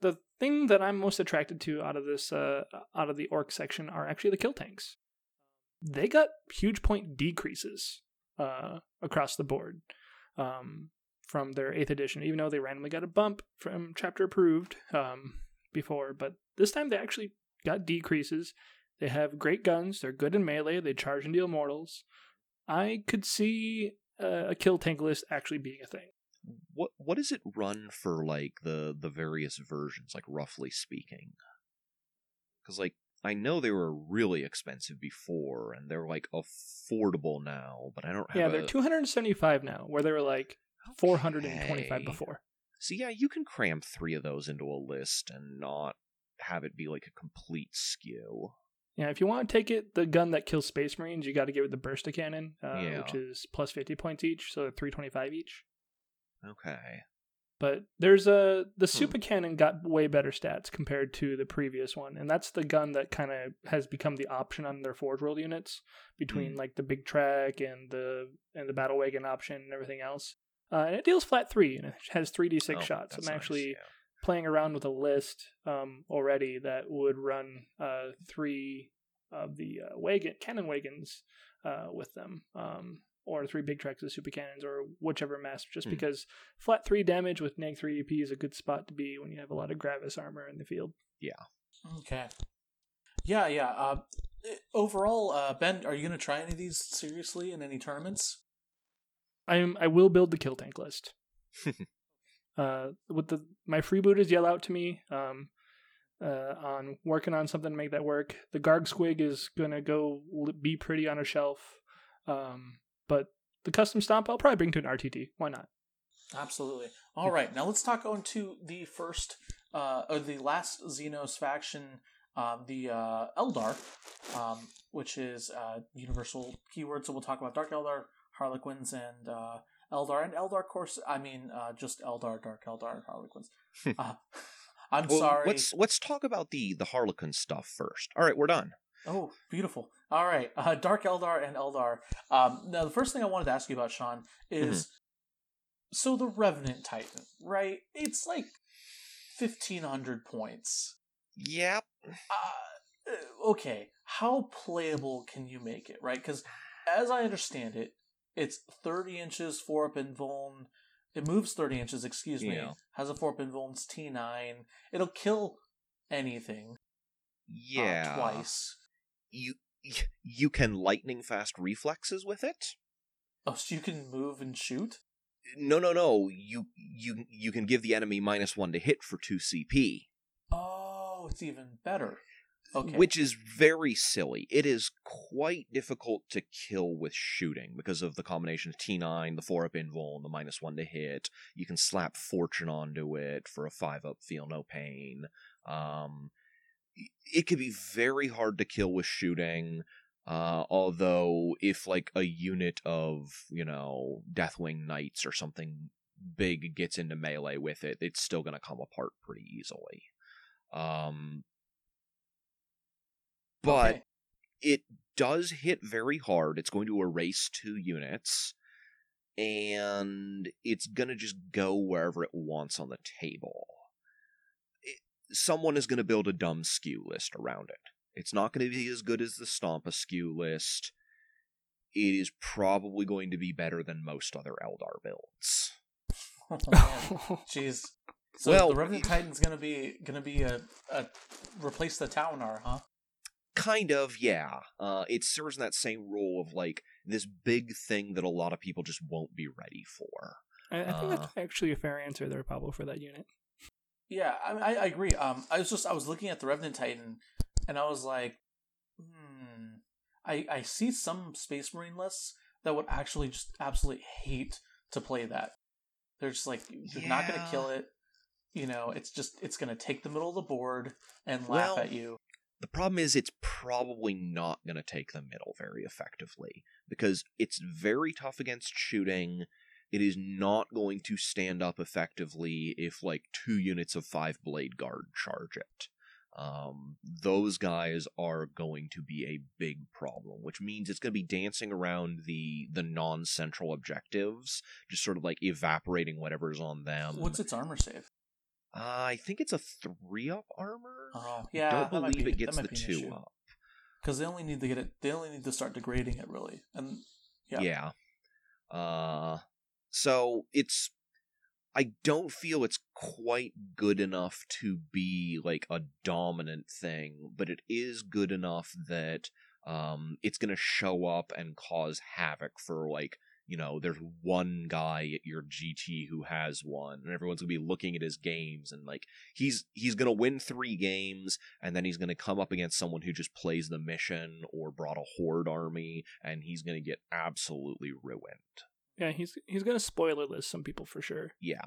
The thing that I'm most attracted to out of this uh, out of the ork section are actually the kill tanks. They got huge point decreases uh, across the board um, from their eighth edition, even though they randomly got a bump from chapter approved um, before. But this time they actually got decreases. They have great guns. They're good in melee. They charge and deal mortals. I could see uh, a kill tank list actually being a thing. What what does it run for like the the various versions, like roughly speaking? Because like I know they were really expensive before, and they're like affordable now, but I don't have. Yeah, they're 275 now, where they were like 425 before. So yeah, you can cram three of those into a list and not have it be like a complete skew. Yeah, if you want to take it, the gun that kills Space Marines, you got to give it the Bursta Cannon, uh, Yeah. which is plus 50 points each, so 325 each. Okay. But there's a the Hmm. Super Cannon got way better stats compared to the previous one, and that's the gun that kind of has become the option on their Forge World units between Hmm. like the Big Trakk and the and the battle wagon option and everything else. Uh, and it deals flat three and it has three d six Oh, shots. I'm nice, actually yeah. playing around with a list um, already that would run uh, three of the uh, wagon cannon wagons uh, with them, um, or three Big Trakks of super cannons, or whichever mass. Just Hmm. because flat three damage with neg three EP is a good spot to be when you have a lot of gravis armor in the field. Yeah. Okay. Yeah, yeah. Uh, overall, uh, Ben, are you going to try any of these seriously in any tournaments? I'm I will build the kill tank list. <laughs> uh, with the my freebooters yell out to me um, uh, on working on something to make that work. The Garg Squig is gonna go be pretty on a shelf, um, but the custom stomp I'll probably bring to an RTT. Why not? Absolutely. All right, now let's talk on to the first, uh, or the last Xenos faction, um, the uh, Eldar, um, which is uh, universal keyword. So we'll talk about Dark Eldar, Harlequins, and uh, Eldar. And Eldar, of course, I mean uh, just Eldar, Dark Eldar, and Harlequins. uh, <laughs> I'm Well, sorry. Let's let's talk about the the Harlequin stuff first. All right, we're done. Oh, beautiful. All right. <laughs> Uh, Dark Eldar and Eldar. Um, now, the first thing I wanted to ask you about, Sean, is so the Revenant Titan, right? It's like 1,500 points. Yep. uh, okay, how playable can you make it, right? Because as I understand it, it's 30 inches, 4 up invuln. It moves 30 inches, excuse me. Yeah. Has a 4 up invuln's T9. It'll kill anything uh, Yeah. twice. You you can lightning fast reflexes with it. Oh, so you can move and shoot? No, no, no. You you you can give the enemy minus one to hit for two CP, Oh, it's even better. Okay. which is very silly. It is quite difficult to kill with shooting because of the combination of T9, the four up invul, and the minus one to hit. You can slap fortune onto it for a five up feel no pain. Um, it could be very hard to kill with shooting. Uh, although if like a unit of you know Deathwing Knights or something big gets into melee with it, it's still gonna come apart pretty easily. Um, but Okay. it does hit very hard. It's going to erase two units, and it's going to just go wherever it wants on the table. It, someone is going to build a dumb skew list around it. It's not going to be as good as the Stomp skew list. It is probably going to be better than most other Eldar builds. Oh. <laughs> Jeez. So Well, the Revenant Titan's gonna be gonna be a, a replace the Ta'unar, huh? kind of yeah uh it serves in that same role of like this big thing that a lot of people just won't be ready for I, I think Uh. that's actually a fair answer there, Pablo, for that unit. Yeah, I, I I agree. Um, I was just I was looking at the Revenant Titan, and I was like, hmm. I I see some Space Marine lists that would actually just absolutely hate to play that. They're just like you're not gonna kill it. You know, it's just it's gonna take the middle of the board and laugh Well, at you. the problem is it's probably not going to take the middle very effectively because it's very tough against shooting it is not going to stand up effectively if like two units of five blade guard charge it um, those guys are going to be a big problem, which means it's going to be dancing around the the non-central objectives, just sort of like evaporating whatever's on them. What's its armor save? Uh, I think it's a three up armor. Oh, I yeah, don't believe be- it gets the two up. because they only need to get it. They only need to start degrading it really, and yeah, Yeah. Uh so it's I don't feel it's quite good enough to be like a dominant thing, but it is good enough that um it's going to show up and cause havoc for like you know, there's one guy at your GT who has one, and everyone's gonna be looking at his games, and like he's he's gonna win three games, and then he's gonna come up against someone who just plays the mission or brought a horde army, and he's gonna get absolutely ruined. Yeah, he's he's gonna spoiler list some people for sure. Yeah.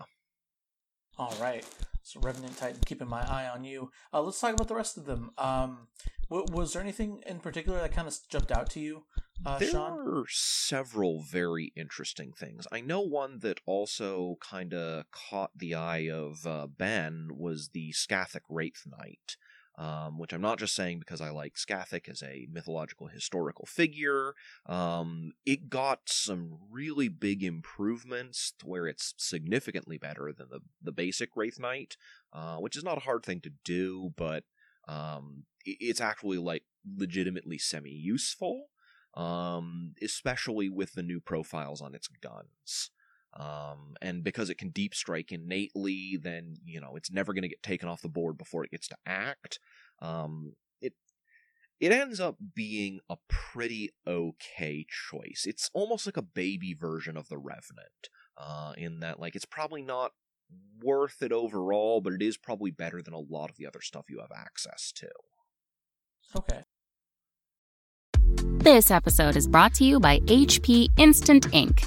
All right. So Revenant Titan, keeping my eye on you. Uh, let's talk about the rest of them. Um, w- was there anything in particular that kind of jumped out to you, uh, there Sean? are several very interesting things. I know one that also kind of caught the eye of uh, Ben was the Skathach Wraith Knight, um, which I'm not just saying because I like Skathach as a mythological historical figure. Um, it got some really big improvements to where it's significantly better than the, the basic Wraith Knight, uh, which is not a hard thing to do, but um, it's actually like legitimately semi useful um, especially with the new profiles on its guns. Um, and because it can deep strike innately, then you know it's never going to get taken off the board before it gets to act. Um, it it ends up being a pretty okay choice. It's almost like a baby version of the Revenant, uh, in that like it's probably not worth it overall, but it is probably better than a lot of the other stuff you have access to. Okay. This episode is brought to you by HP Instant Ink.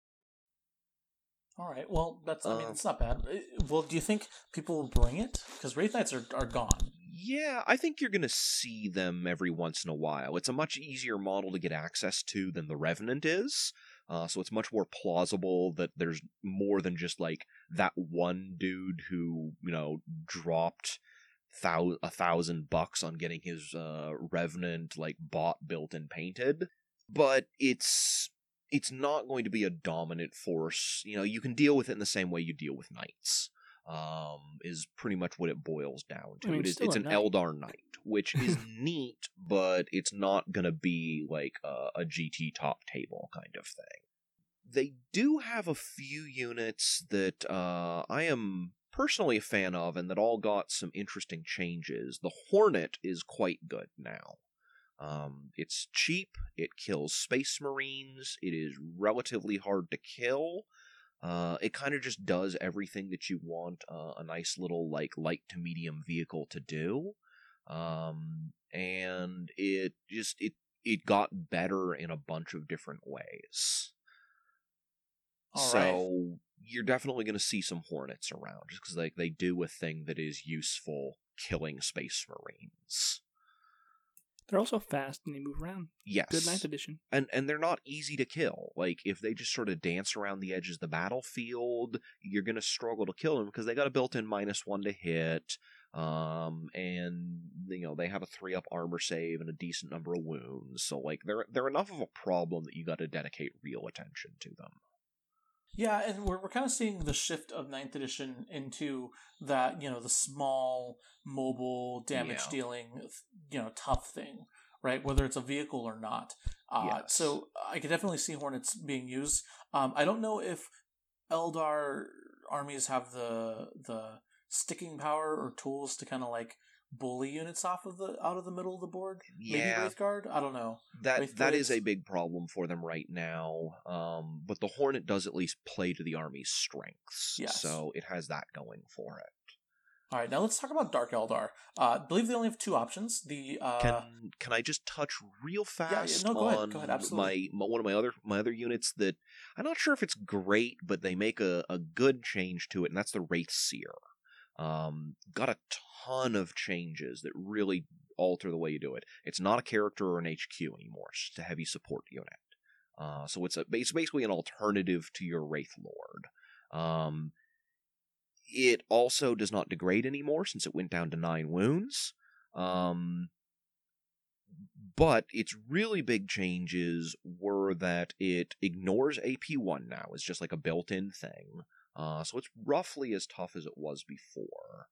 All right. Well, that's. I mean, Uh, it's not bad. Uh, Well, do you think people will bring it? Because Wraith Knights are, are gone. Yeah, I think you're going to see them every once in a while. It's a much easier model to get access to than the Revenant is. Uh, so it's much more plausible that there's more than just like that one dude who, you know, dropped thou- a thousand bucks on getting his uh, Revenant like bought, built, and painted. But it's it's not going to be a dominant force. You know, you can deal with it in the same way you deal with knights. Um, is pretty much what it boils down to. I mean, it is, it's an knight. Eldar knight, which is <laughs> neat, but it's not going to be like a, a GT top table kind of thing. They do have a few units that uh, I am personally a fan of, and that all got some interesting changes. The Hornet is quite good now. Um, it's cheap. It kills space marines. It is relatively hard to kill. Uh, it kind of just does everything that you want uh, a nice little like light to medium vehicle to do. Um, and it just it it got better in a bunch of different ways. All so right. you're definitely going to see some hornets around just because like they do a thing that is useful killing space marines. They're also fast and they move around. Yes, Good ninth edition. and and they're not easy to kill. Like if they just sort of dance around the edges of the battlefield, you're gonna struggle to kill them because they got a built-in minus one to hit, um, and you know they have a three up armor save and a decent number of wounds. So like they're they're enough of a problem that you got to dedicate real attention to them. Yeah, and we're, we're kind of seeing the shift of ninth edition into that, you know, the small, mobile, damage Yeah. dealing, you know, tough thing, right? Whether it's a vehicle or not. Uh, Yes. So I could definitely see Hornets being used. Um, I don't know if Eldar armies have the the sticking power or tools to kind of like bully units off of the out of the middle of the board. Maybe Yeah, Wraithguard. I don't know. that Wraith that is a big problem for them right now. Um, but the Hornet does at least play to the army's strengths, Yes. so it has that going for it. All right, now let's talk about Dark Eldar. Uh, I believe they only have two options. The uh, can can I just touch real yeah, fast no, go ahead, on go ahead, my, my one of my other my other units that I'm not sure if it's great, but they make a, a good change to it, and that's the Wraith Seer. Um, got a ton of changes that really alter the way you do it. It's not a character or an HQ anymore; it's just a heavy support unit. Uh, so it's a it's basically an alternative to your Wraith Lord. Um, it also does not degrade anymore since it went down to nine wounds. Um, but its really big changes were that it ignores AP1 now. It's just like a built in thing. Uh, so it's roughly as tough as it was before.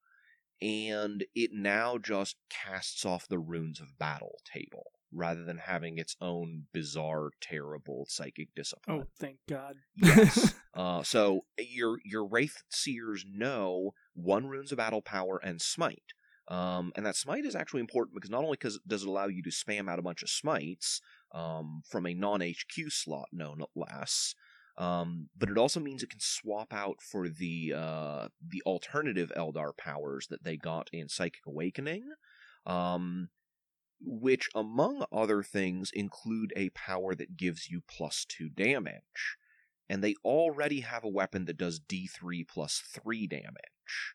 And it now just casts off the runes of battle table rather than having its own bizarre, terrible psychic discipline. Oh, thank God. Yes. <laughs> uh, so your your wraith seers know one runes of battle power and smite. Um, and that smite is actually important because not only 'cause does it allow you to spam out a bunch of smites um, from a non HQ slot, no, less, um, but it also means it can swap out for the uh, the alternative Eldar powers that they got in Psychic Awakening, um, which, among other things, include a power that gives you plus two damage and they already have a weapon that does D3 plus 3 damage.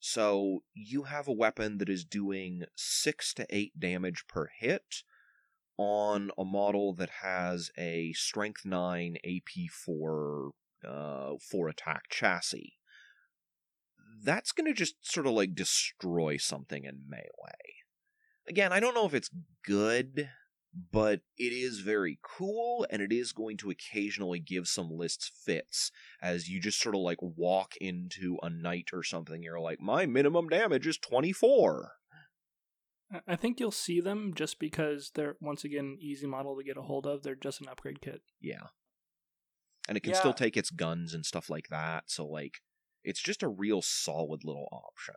So you have a weapon that is doing 6 to 8 damage per hit on a model that has a strength 9 AP4 uh 4 attack chassis. That's going to just sort of like destroy something in melee. Again, I don't know if it's good, but it is very cool and it is going to occasionally give some lists fits as you just sort of like walk into a knight or something you're like my minimum damage is 24 I- I think you'll see them just because they're once again easy model to get a hold of. They're just an upgrade kit. yeah and it can Yeah. still take its guns and stuff like that so like it's just a real solid little option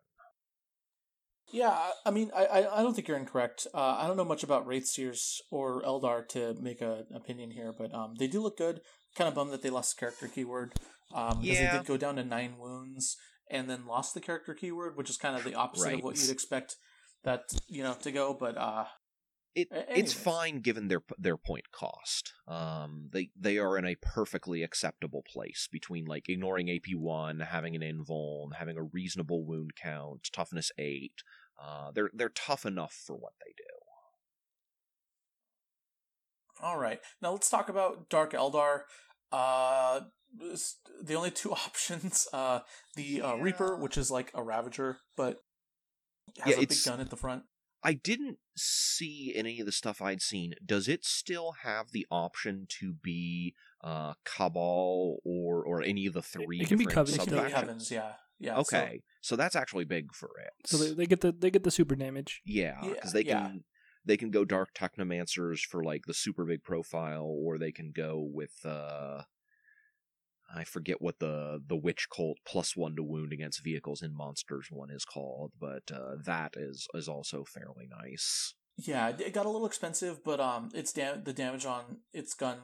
Yeah, I- I mean, I I I don't think you're incorrect. Uh, I don't know much about Wraithseers or Eldar to make an opinion here, but um, they do look good. Kind of bummed that they lost the character keyword. Um, because Yeah. they did go down to nine wounds and then lost the character keyword, which is kind of the opposite of what you'd expect that you know to go. But uh, it A- it's fine given their their point cost. Um, they they are in a perfectly acceptable place between like ignoring AP one, having an invuln, having a reasonable wound count, toughness eight, Uh, they're they're tough enough for what they do. All right, now let's talk about Dark Eldar. Uh, the only two <laughs> options, uh, the uh, Reaper, which is like a Ravager, but has Yeah, a big it's- gun at the front. I didn't see any of the stuff I'd seen. Does it still have the option to be uh, Kabal or or any of the three? it can be different Covenant, It can be Subfactions. Heavens, yeah, yeah. Okay, so, that's actually big for it. So they, they get the they get the super damage. yeah, Yeah, because they yeah. can they can go Dark Technomancers for like the super big profile, or they can go with uh, I forget what the the Wych Cult plus one to wound against vehicles in monsters one is called, but uh, that is is also fairly nice. Yeah, it got a little expensive, but um, it's dam- the damage on its gun,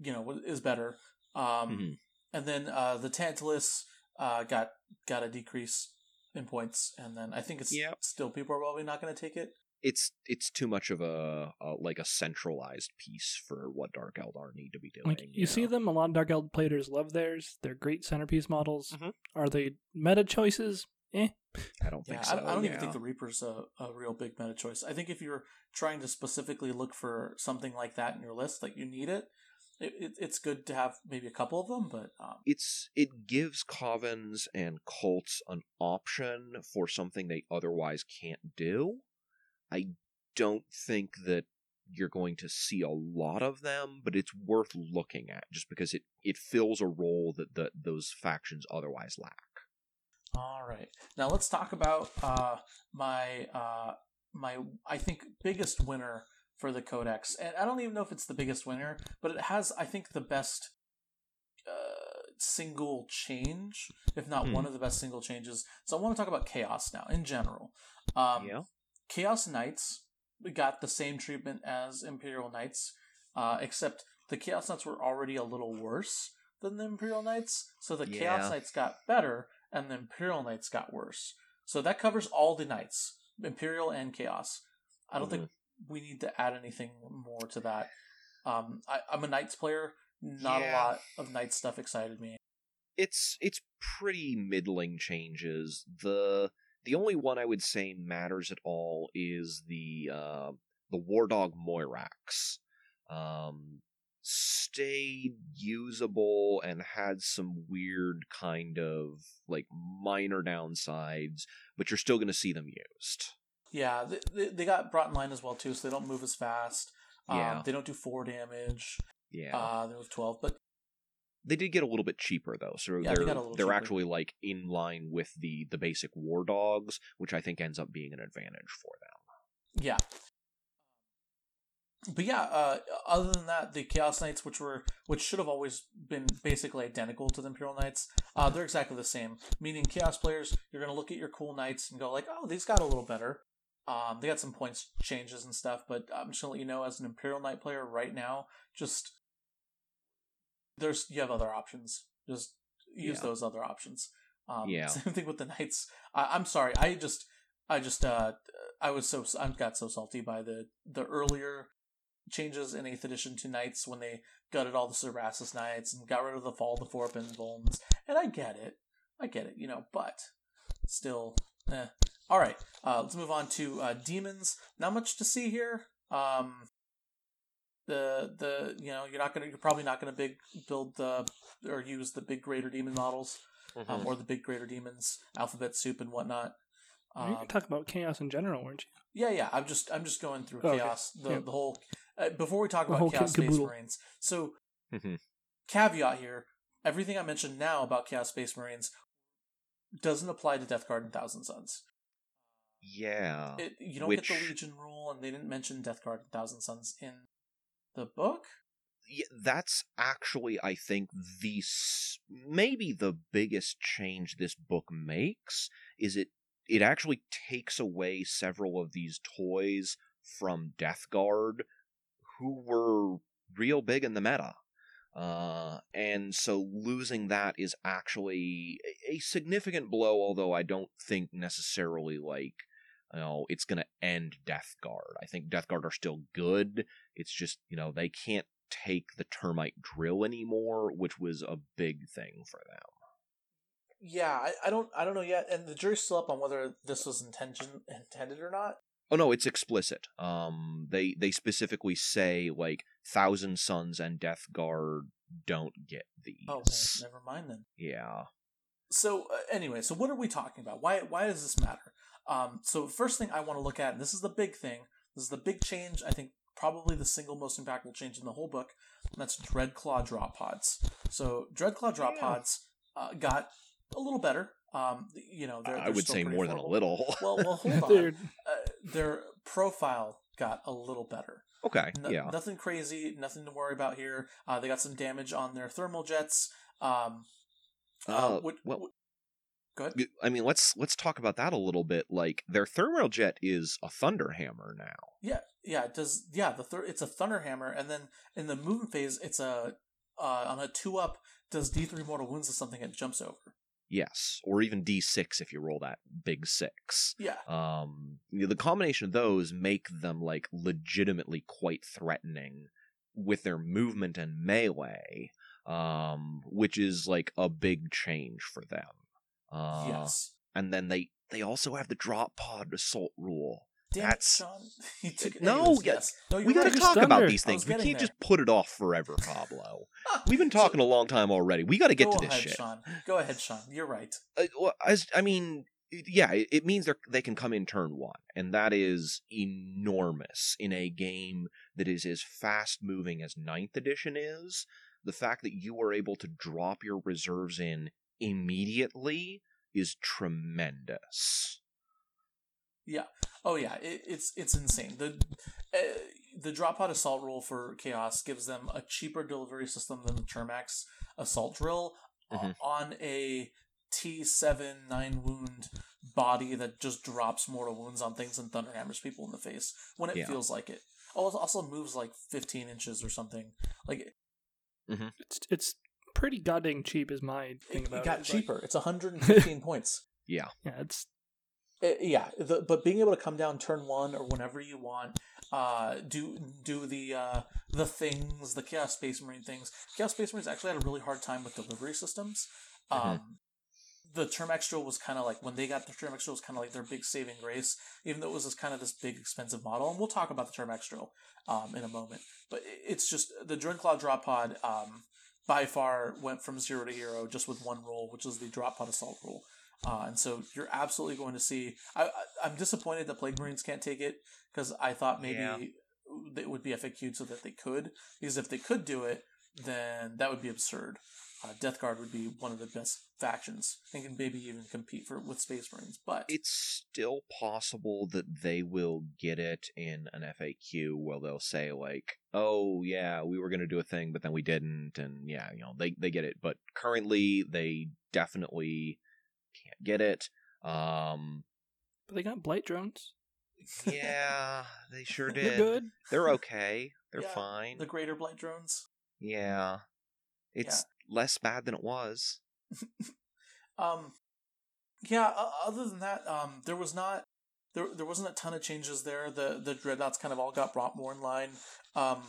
you know, is better. Um, Mhm. and then uh, the Tantalus uh got got a decrease in points, and then I think it's Yep. still people are probably not going to take it. It's it's too much of a, a like a centralized piece for what Dark Eldar need to be doing. Like you see know? them, a lot of Dark Eld players love theirs. They're great centerpiece models. Mhm. Are they meta choices? Eh. I don't Yeah, think I, so. don't- I don't even think the Reaper's a, a real big meta choice. I think if you're trying to specifically look for something like that in your list, like you need it, it, it it's good to have maybe a couple of them, but um, it's it gives covens and cults an option for something they otherwise can't do. I don't think that you're going to see a lot of them, but it's worth looking at just because it it fills a role that the, those factions otherwise lack. All right. Now let's talk about uh, my uh, my I think biggest winner for the Codex, and I don't even know if it's the biggest winner, but it has I think the best uh, single change, if not Hmm. one of the best single changes. So I want to talk about Chaos now in general. Um, yeah. Chaos Knights got the same treatment as Imperial Knights, uh, except the Chaos Knights were already a little worse than the Imperial Knights, so the Chaos Knights got better, and the Imperial Knights got worse. So that covers all the Knights, Imperial and Chaos. I don't think we need to add anything more to that. Um, I, I'm a Knights player. Not Yeah. a lot of Knights stuff excited me. it's it's pretty middling changes. The the only one I would say matters at all is the uh, the War Dog Moirax. Um, stayed usable and had some weird kind of like minor downsides, but you're still going to see them used. Yeah, they, they, got brought in line as well too, so they don't move as fast. Um, Yeah. they don't do four damage. Yeah, Uh, they move twelve, but they did get a little bit cheaper though, so Yeah, they they're little they're cheaper. actually like in line with the the basic War Dogs, which I think ends up being an advantage for them. Yeah. But yeah, uh, other than that, the Chaos Knights, which were which should have always been basically identical to the Imperial Knights, uh, they're exactly the same. Meaning, Chaos players, you're gonna look at your cool Knights and go like, "Oh, these got a little better." Um, they got some points changes and stuff, but I'm just gonna let you know, as an Imperial Knight player right now, just there's you have other options. Just use Yeah. those other options. Um, Yeah. <laughs> Same thing with the Knights. I, I'm sorry, I just I just uh I was so I got so salty by the the earlier changes in Eighth Edition to Knights when they gutted all the Cerastus Knights and got rid of the Fall of the Four Vulns. And I get it, I get it, you know, but still, eh. All right, uh, let's move on to uh, demons. Not much to see here. Um, the the you know you're not gonna you're probably not gonna big build the or use the big greater demon models um, or the big greater demons alphabet soup and whatnot. you Um, were talking about chaos in general, weren't you? yeah, yeah. I'm just I'm just going through Oh, okay. chaos. The Yeah. the whole uh, before we talk The about chaos space marines. So Mhm. caveat here: everything I mentioned now about chaos space marines doesn't apply to Death Guard and Thousand Sons. Yeah. It, you don't get the Legion rule, and they didn't mention Death Guard and Thousand Sons in the book. yeah, that's actually I think the maybe the biggest change this book makes is it it actually takes away several of these toys from Death Guard who were real big in the meta. Uh, and so losing that is actually a- a significant blow, although I don't think necessarily like, you know, it's going to end Death Guard. I think Death Guard are still good. It's just, you know, they can't take the termite drill anymore, which was a big thing for them. Yeah, I, I don't I don't know yet, and the jury's still up on whether this was intention intended or not. Oh no, it's explicit. Um, they they specifically say like Thousand Sons and Death Guard don't get these. Oh, man, never mind then. Yeah. So uh, anyway, so what are we talking about? Why why does this matter? Um, so first thing I want to look at, and this is the big thing. This is the big change. I think probably the single most impactful change in the whole book. And that's Dreadclaw drop pods. So Dreadclaw drop Yeah. pods uh, got a little better. Um, you know, they're, I they're would still say pretty more than a little. <laughs> Well, well, hold <laughs> on. Uh, their profile got a little better. okay. No- yeah. Nothing crazy, nothing to worry about here. Uh, they got some damage on their thermal jets. Um, uh, Uh, what, well- what- go ahead. I mean, let's let's talk about that a little bit. Like their thermal jet is a Thunderhammer now. Yeah, yeah, it does. Yeah, the thir- it's a Thunderhammer, and then in the movement phase, it's a uh, on a two up does D three mortal wounds to something it jumps over. Yes, or even D6 if you roll that big six. Yeah, Um, you know, the combination of those make them like legitimately quite threatening with their movement and melee, um, which is like a big change for them. Uh, yes. and then they they also have the drop pod assault rule. Damn that's- it, Sean. <laughs> you took it. No, Anyways, yes. No, we got to talk Thunder. about these things. We can't there. just put it off forever, Pablo. <laughs> We've been talking a long time already. We got to get to this ahead, shit. Sean. Go ahead, Sean. You're right. Uh, well, as I mean, yeah, it, it means they they can come in turn one, and that is enormous in a game that is as fast moving as Ninth Edition is. The fact that you are able to drop your reserves in immediately is tremendous. Yeah. Oh yeah, it, it's it's insane. The uh, the drop pod assault rule for chaos gives them a cheaper delivery system than the Termax assault drill Mhm. on a T seven nine wound body that just drops mortal wounds on things and thunder hammers people in the face when it Yeah. feels like it. Oh, it also moves like fifteen inches or something. Like it's it's pretty goddamn cheap. Is my thing it, about it got Like, cheaper. It's <laughs> 115 points. Yeah, yeah, it's Uh, yeah, the, but being able to come down turn one or whenever you want, uh, do do the uh, the things, the Chaos Space Marine things. Chaos Space Marines actually had a really hard time with delivery systems. Um, Mhm. The term extra was kind of like when they got the term extra was kind of like their big saving grace, even though it was this kind of this big expensive model. And we'll talk about the term extra um, in a moment. But it- it's just the Dreadclaw drop pod um, by far went from zero to hero just with one rule, which is the drop pod assault rule. Uh, and so you're absolutely going to see. I, I, I'm disappointed that Plague Marines can't take it because I thought maybe Yeah. it would be FAQ'd so that they could. Because if they could do it, then that would be absurd. Uh, Death Guard would be one of the best factions and can maybe even compete for with Space Marines. But it's still possible that they will get it in an FAQ where they'll say like, "Oh yeah, we were going to do a thing, but then we didn't," and yeah, you know, they they get it. But currently, they definitely can't get it. Um, but they got blight drones. yeah, they <laughs> sure did. They're good. They're okay. They're Yeah, fine. the Greater Blight drones. Yeah, it's less bad than it was. <laughs> Um, yeah. Other than that, um, there was not there there wasn't a ton of changes there. The the dreadnoughts kind of all got brought more in line. Um,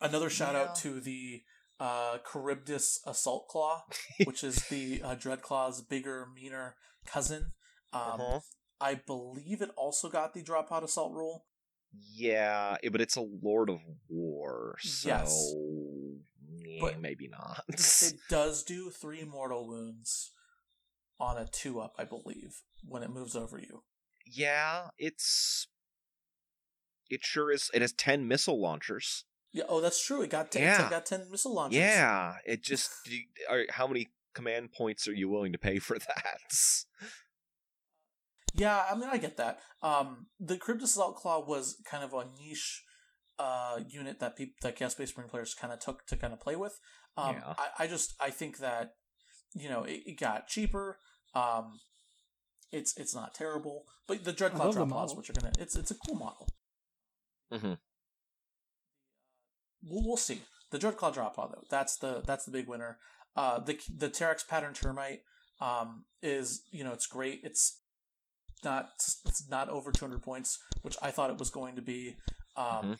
another shout Yeah. out to the uh, Charybdis Assault Claw, <laughs> which is the uh, Dreadclaw's bigger, meaner cousin. Um, Uh-huh. I believe it also got the drop pod assault rule. Yeah, but it's a Lord of War, so Yes. Yeah, But- maybe not. It <laughs> does do three mortal wounds on a two up, I believe, when it moves over you. yeah, it's it sure is. It has ten missile launchers. Yeah. Oh, that's true. It got ten, Yeah. it got ten missile launchers. Yeah, it just <laughs> you, are, how many command points are you willing to pay for that? <laughs> Yeah, I mean, I get that. Um, the Charybdis Assault Claw was kind of a niche uh, unit that people that Chaos Space Marine players kind of took to kind of play with. Um, Yeah. I, I just I think that you know it, it got cheaper. Um, it's it's not terrible, but the I Dreadclaw drop pods, which are gonna it's it's a cool model. Mm-hmm. We'll, we'll see the Dreadclaw drop pod though. That's the that's the big winner. Uh, the the Terrax pattern termite um, is you know it's great. It's not it's not over 200 points, which I thought it was going to be. Um, Mhm.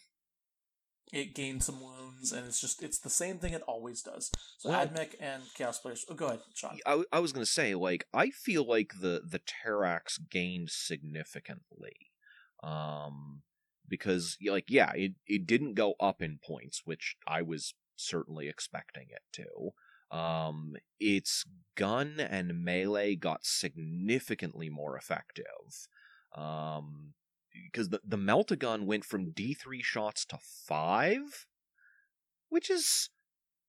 It gained some wounds, and it's just it's the same thing it always does. So Well- Admech and Chaos players. Oh, go ahead, Sean. I, I was gonna say like I feel like the the Terrax gained significantly, um, because like yeah, it it didn't go up in points, which I was certainly expecting it to. Um, its gun and melee got significantly more effective. Um, because the the Meltagun went from D three shots to five, which is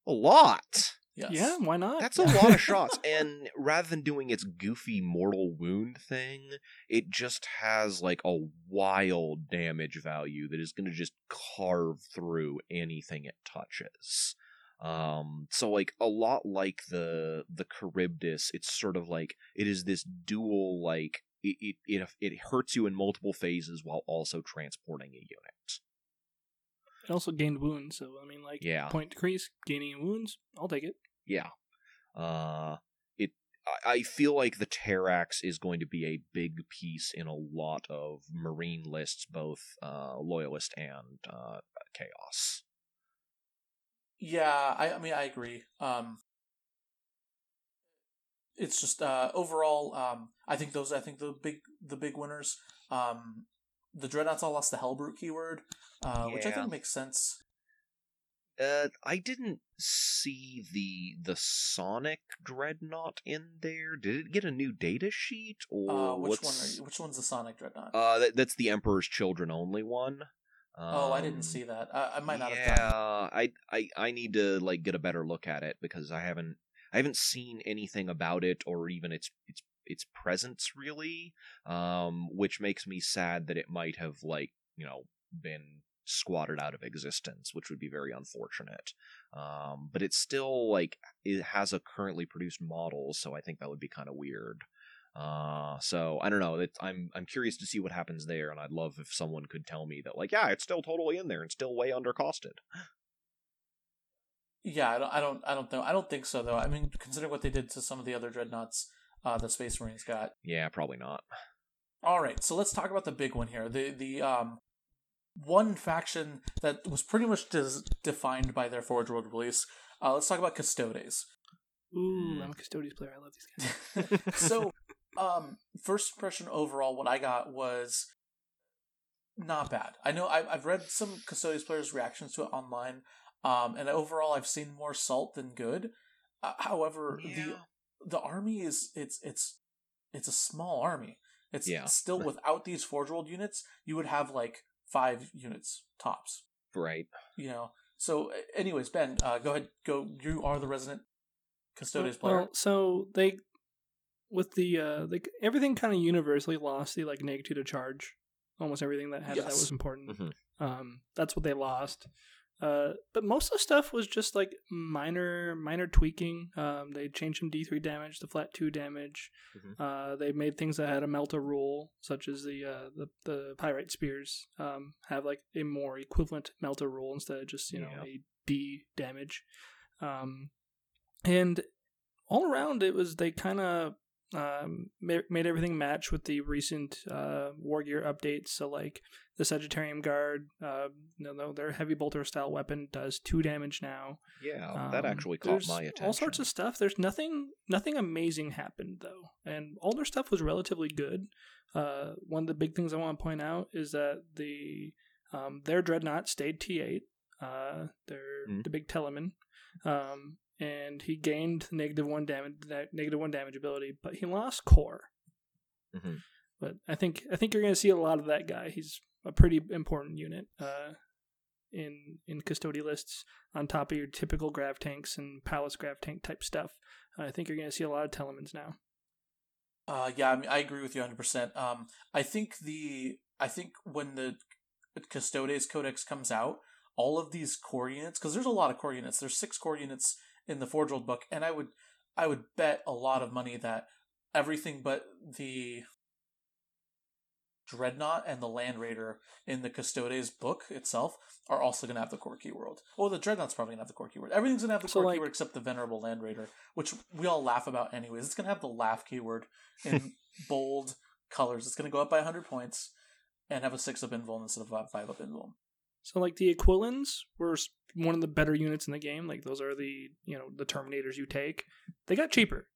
a lot. Yes. Yeah, why not? That's a lot of shots. <laughs> And rather than doing its goofy mortal wound thing, it just has like a wild damage value that is going to just carve through anything it touches. Um, so like a lot like the the Charybdis, it's sort of like it is this dual like it it it, it hurts you in multiple phases while also transporting a unit. It also gained wounds, so I mean, like, Yeah. point decrease, gaining wounds, I'll take it. Yeah. Uh it I- I feel like the Terrax is going to be a big piece in a lot of marine lists, both uh loyalist and uh chaos. Yeah, I, I mean, I agree. Um, it's just uh, overall, um, I think those, I think the big, the big winners. Um, the dreadnoughts all lost the Hellbrute keyword, uh, which I think makes sense. Uh I didn't see the the Sonic Dreadnought in there. Did it get a new data sheet or Uh, which one? Are you, which one's the Sonic dreadnought? Uh that, that's the Emperor's Children only one. oh, I Um, didn't see that. I, I might not yeah, have done. I, I I need to like get a better look at it because I haven't I haven't seen anything about it or even its its its presence really. Um, which makes me sad that it might have like you know been squatted out of existence, which would be very unfortunate. Um, but it's still like it has a currently produced model, so I think that would be kind of weird. Uh, so I don't know. It, I'm I'm curious to see what happens there, and I'd love if someone could tell me that, like, yeah, it's still totally in there and still way undercosted. Yeah, I don't, I don't, I don't know. I don't think so though. I mean, considering what they did to some of the other dreadnoughts, uh, the Space Marines got. Yeah, probably not. All right, so let's talk about the big one here. The the um one faction that was pretty much des- defined by their Forge World release. Uh, let's talk about Custodes. Ooh, Mm. I'm a custodians player. I love these guys. <laughs> <laughs> so, um, first impression overall, what I got was not bad. I know I've, I've read some Custodes players' reactions to it online, um, and overall, I've seen more salt than good. Uh, however, the the army is it's it's it's a small army. It's Yeah. still without these Forge World units, you would have like five units tops. right. You know. So, anyways, Ben, uh, go ahead. Go. You are the resident Custodes player. Well, so they with the uh like everything kind of universally lost the like negative to charge. Almost everything that had it that was important. Mhm. Um, that's what they lost. Uh, but most of the stuff was just like minor, minor tweaking. Um, they changed some D three damage to flat two damage. Mhm. Uh, they made things that had a melta rule, such as the uh, the the pyrite spears, um, have like a more equivalent melta rule instead of just you know Yeah. a D damage. Um, and all around it was they kind of um, ma- made everything match with the recent uh, war gear updates. So like the Sagittarium Guard, uh, you know, their heavy bolter style weapon does two damage now. Yeah, that Um, actually caught my attention. All sorts of stuff. There's nothing nothing amazing happened though, and all their stuff was relatively good. Uh, one of the big things I want to point out is that the um, their dreadnought stayed T8. Uh, their Mhm. the big Telemon, um, and he gained negative one damage negative one damage ability, but he lost core. Mhm. But I think I think you're going to see a lot of that guy. He's a pretty important unit. Uh, in in custody lists on top of your typical grav tanks and palace grav tank type stuff. I think you're going to see a lot of Telemons now. Uh, yeah, I mean, I agree with you 100%. Um, I think the, I think when the Custodes Codex comes out, all of these core units, because there's a lot of core units, there's six core units in the Forge World book, and I would, I would bet a lot of money that everything but the Dreadnought and the Land Raider in the Custodes book itself are also going to have the core keyword. Well, the Dreadnought's probably going to have the core keyword. Everything's going to have the So, core like- keyword except the Venerable Land Raider, which we all laugh about anyways. It's going to have the laugh keyword in <laughs> bold colors. It's going to go up by 100 points and have a 6 up invuln instead of a 5 up invuln. So like the Aquilons were one of the better units in the game. Like those are the you know the Terminators you take. They got cheaper.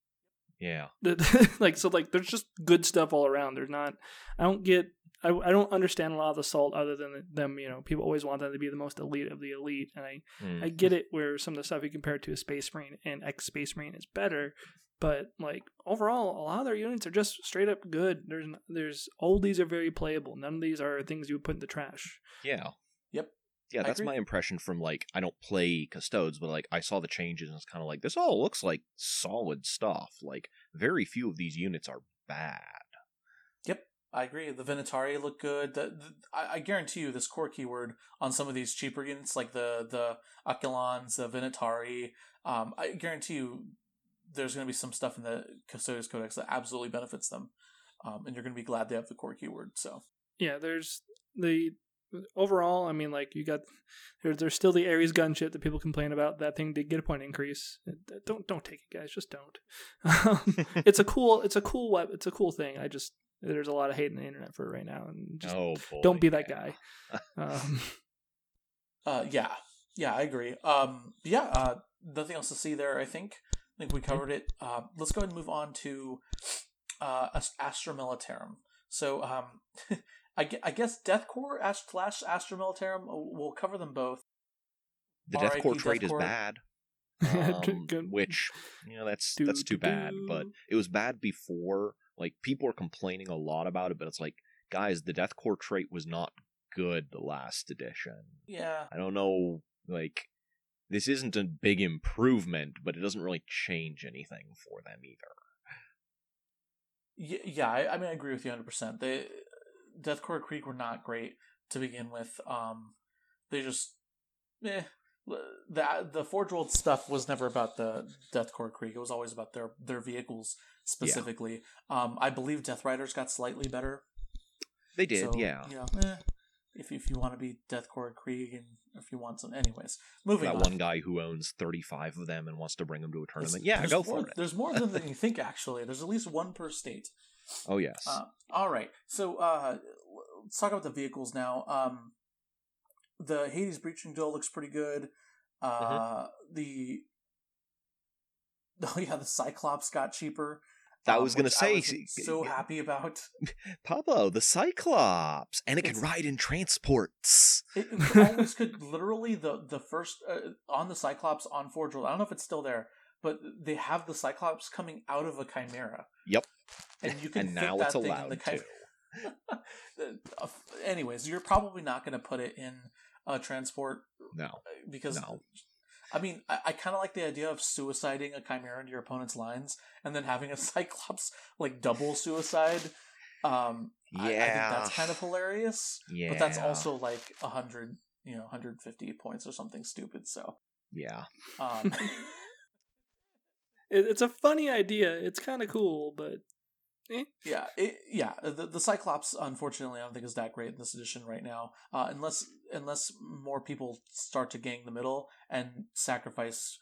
Yeah. <laughs> Like so like there's just good stuff all around. There's not. I don't get. I, I don't understand a lot of the salt other than them. You know, people always want them to be the most elite of the elite, and I Mm. I get it where some of the stuff you compare to a Space Marine and ex Space Marine is better, but like overall, a lot of their units are just straight up good. There's there's all these are very playable. None of these are things you would put in the trash. Yeah. Yep. Yeah, that's my impression from like I don't play custodes, but like I saw the changes and it's kind of like this all looks like solid stuff. Like very few of these units are bad. Yep, I agree. The Venatari look good. The, the, I, I guarantee you, this core keyword on some of these cheaper units, like the the Aquilons, the Venatari, um, I guarantee you, there's going to be some stuff in the Custodes Codex that absolutely benefits them, um, and you're going to be glad they have the core keyword. So Yeah, there's the overall. I mean, like you got there's there's still the Ares gunship that people complain about. That thing did get a point increase. Don't don't take it, guys. Just don't. Um, <laughs> it's a cool it's a cool web. It's a cool thing. I just there's a lot of hate in the internet for it right now, and just oh boy. don't be that yeah. guy. <laughs> Um, Uh, yeah, yeah, I agree. Um, yeah, uh, nothing else to see there. I think. I think we covered it. Uh, let's go ahead and move on to uh, Astra Militarum. So, um, <laughs> I, I guess Death Korps Ast- slash Astra Militarum. uh, We'll cover them both. The Death Korps trait is bad. <laughs> Um, which you know that's Do, that's too do, bad but it was bad before like people are complaining a lot about it but it's like guys the Death Korps trait was not good the last edition Yeah, i don't know like this isn't a big improvement but it doesn't really change anything for them either yeah. I, I mean, I agree with you 100. percent They Death Korps Krieg were not great to begin with. Um, they just, eh. The the Forge World stuff was never about the Death Korps Krieg. It was always about their their vehicles specifically. Um, I believe Death Riders got slightly better. they did so, yeah eh, if if you want to be Death Korps Krieg and if you want some, anyways, moving that on. one guy who owns 35 of them and wants to bring them to a It's- tournament yeah there's go more, for it There's more than <laughs> you think. Actually, there's at least one per state. Oh yes Uh, all right, so uh, let's talk about the vehicles now. Um, the Hades Breaching Drill looks pretty good. Uh, the <laughs> oh yeah, the Cyclops got cheaper. I um, was gonna say, I was so happy about. <laughs> pablo the cyclops and it can ride in transports It, it <laughs> always could literally the the first uh, on the Cyclops on Forge World. I don't know if it's still there, but they have the Cyclops coming out of a Chimera. Yep. And you can and fit now that it's thing in allowed the to Chimera. Uh, Anyways, you're probably not going to put it in a transport no because no I mean I, I kind of like the idea of suiciding a Chimera into your opponent's lines and then having a <laughs> Cyclops like double suicide. Um, I, I think that's kind of hilarious. yeah But that's also like a hundred, you know, 150 points or something stupid. So, yeah um, <laughs> <laughs> it, it's a funny idea. It's kind of cool, but yeah, it, yeah. The, the Cyclops, unfortunately, I don't think is that great in this edition right now. Uh, unless unless more people start to gang the middle and sacrifice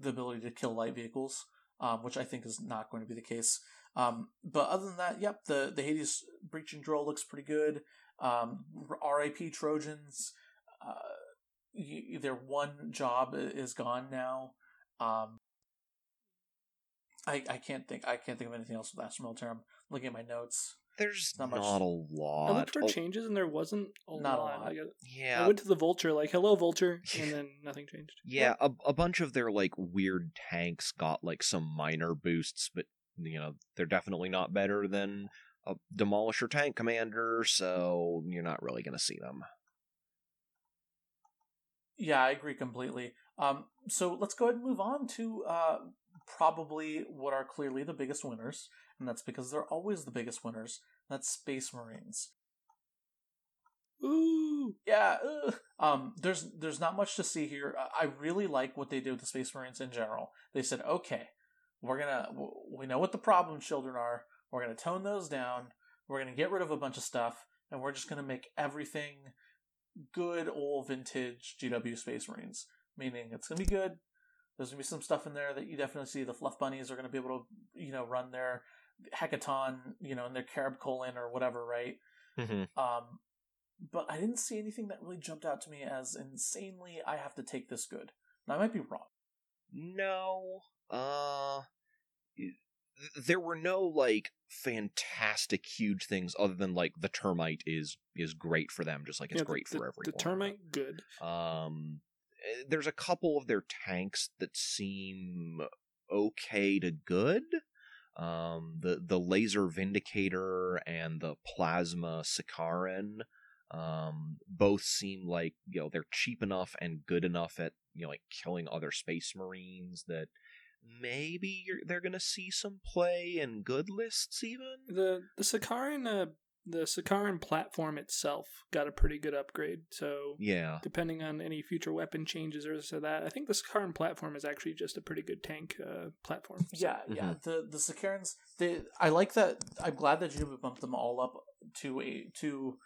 the ability to kill light vehicles, um, which I think is not going to be the case. Um, but other than that, yep, the the Hades Breaching Drill looks pretty good. Um, R.I.P. Trojans. Uh, their one job is gone now. Um, I I can't think I can't think of anything else with Astra Militarum. Looking at my notes, There's Not not, much. a I lot. looked for Oh, changes and there wasn't a Not a lot. lot. Like, I- yeah, I went to the Vulture, like "Hello, Vulture," <laughs> and then nothing changed. yeah. A, a bunch of their like weird tanks got like some minor boosts, but you know they're definitely not better than a demolisher tank commander. So you're not really gonna see them. yeah, I agree completely. Um, so let's go ahead and move on to uh, probably what are clearly the biggest winners, and that's because they're always the biggest winners. That's Space Marines. Ooh, Yeah, ugh. um, there's there's not much to see here. I I really like what they did with the Space Marines in general. They said, okay, we're gonna we know what the problem children are. We're gonna tone those down. We're gonna get rid of a bunch of stuff, and we're just gonna make everything good old vintage GW Space Marines. Meaning it's gonna be good. There's gonna be some stuff in there that you definitely see. The Fluff Bunnies are gonna be able to you know run their Hecaton, you know, in their Carib colon or whatever, right? Mm-hmm. Um, but I didn't see anything that really jumped out to me as insanely. I have to take this good. Now, I might be wrong. No. Uh there were no like fantastic huge things other than like the termite is is great for them just like it's Yeah, the- great the, for everyone. The termite, good. Um there's a couple of their tanks that seem okay to good. Um the the laser vindicator and the plasma Sicaran um both seem like you know they're cheap enough and good enough at you know like killing other space marines that maybe they're gonna see some play in good lists even The the Sicaran uh, the Sicaran platform itself got a pretty good upgrade. So yeah depending on any future weapon changes or so that, I think the Sicaran platform is actually just a pretty good tank uh, platform. So- Yeah, yeah. The the Sicarans, they I like that. I'm glad that you bumped them all up to a to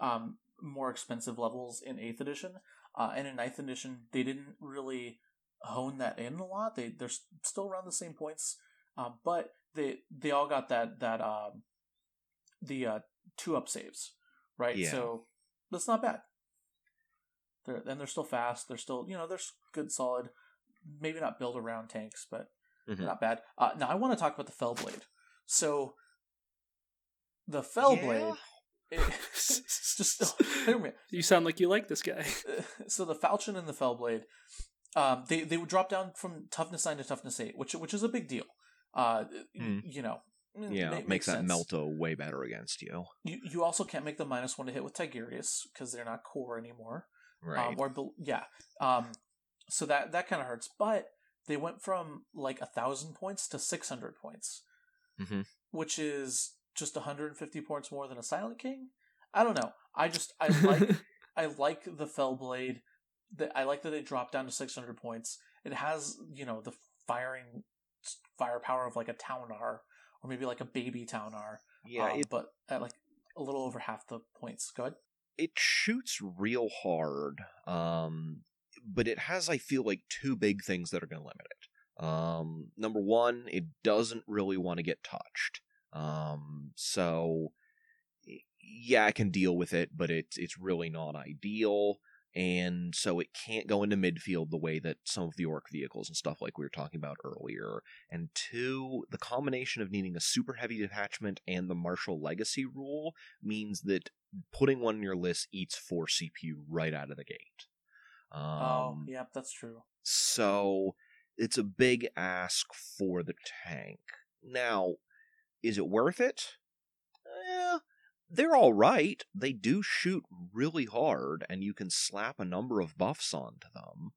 um more expensive levels in Eighth Edition. Uh, and in Ninth Edition, they didn't really hone that in a lot. They they're still around the same points, uh, but they they all got that that um the uh, two up saves, right? Yeah. So that's not bad. They're and they're still fast. They're still you know they're good, solid. Maybe not build around tanks, but Mhm. not bad. Uh, now I want to talk about the Fellblade. So the Fellblade, <laughs> it- <laughs> just hear me. You sound like you like this guy. <laughs> So the Falchion and the Fellblade, um, they they would drop down from toughness nine to toughness eight, which which is a big deal. Uh, Hmm. you know, it yeah ma- makes that melta way better against you You you also can't make the minus one to hit with Tigurius because they're not core anymore. right Um, or yeah. Um, so that that kind of hurts. But they went from like a thousand points to six hundred points, Mhm. which is just 150 points more than a Silent King. I don't know. I just I like <laughs> I like the Fellblade. That I like that they dropped down to 600 points. It has you know the firing firepower of like a Ta'unar or maybe like a baby Ta'unar. yeah um, it, but at like a little over half the points. Go ahead. it shoots real hard um but it has i feel like two big things that are going to limit it um number one it doesn't really want to get touched um so yeah i can deal with it but it's it's really not ideal and so it can't go into midfield the way that some of the ork vehicles and stuff like we were talking about earlier and two the combination of needing a super heavy detachment and the martial legacy rule means that putting one in your list eats four CPU right out of the gate. Um, oh, yeah, that's true. So it's a big ask for the tank. Now, is it worth it? Eh, they're all right. They do shoot really hard, and you can slap a number of buffs onto them.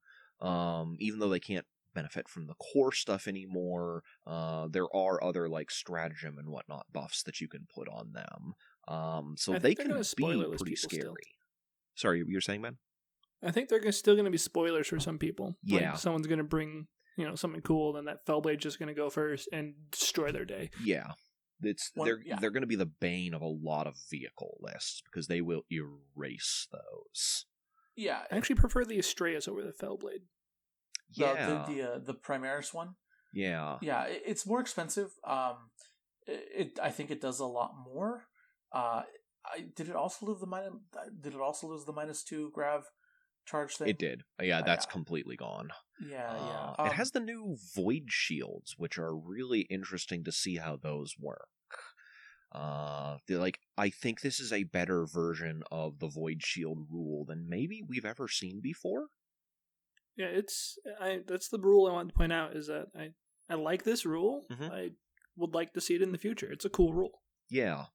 Um, even though they can't benefit from the core stuff anymore, uh, there are other like stratagem and whatnot buffs that you can put on them. Um, so they can be pretty scary. still. Sorry, you're saying, man? I think they're still going to be spoilers for some people. Like, Yeah. someone's going to bring you know something cool, then that Fellblade's just going to go first and destroy their day. Yeah. It's One- they're yeah. they're going to be the bane of a lot of vehicle lists because they will erase those. Yeah, I actually prefer the Astraeus over the Fellblade. the Yeah, the the, uh, the Primaris one. yeah, Yeah, it, it's more expensive. Um, it, it I think it does a lot more. Uh, I did it also lose the minus? Did it also lose the minus two grav charge thing? it did. Yeah, Uh, that's yeah. completely gone. Yeah, yeah. Uh, it Um, has the new void shields, which are really interesting to see how those work. Uh, they're like I think this is a better version of the void shield rule than maybe we've ever seen before. Yeah, it's I. That's the rule I want to point out is that I I like this rule. Mhm. I would like to see it in the future. It's a cool rule. Yeah.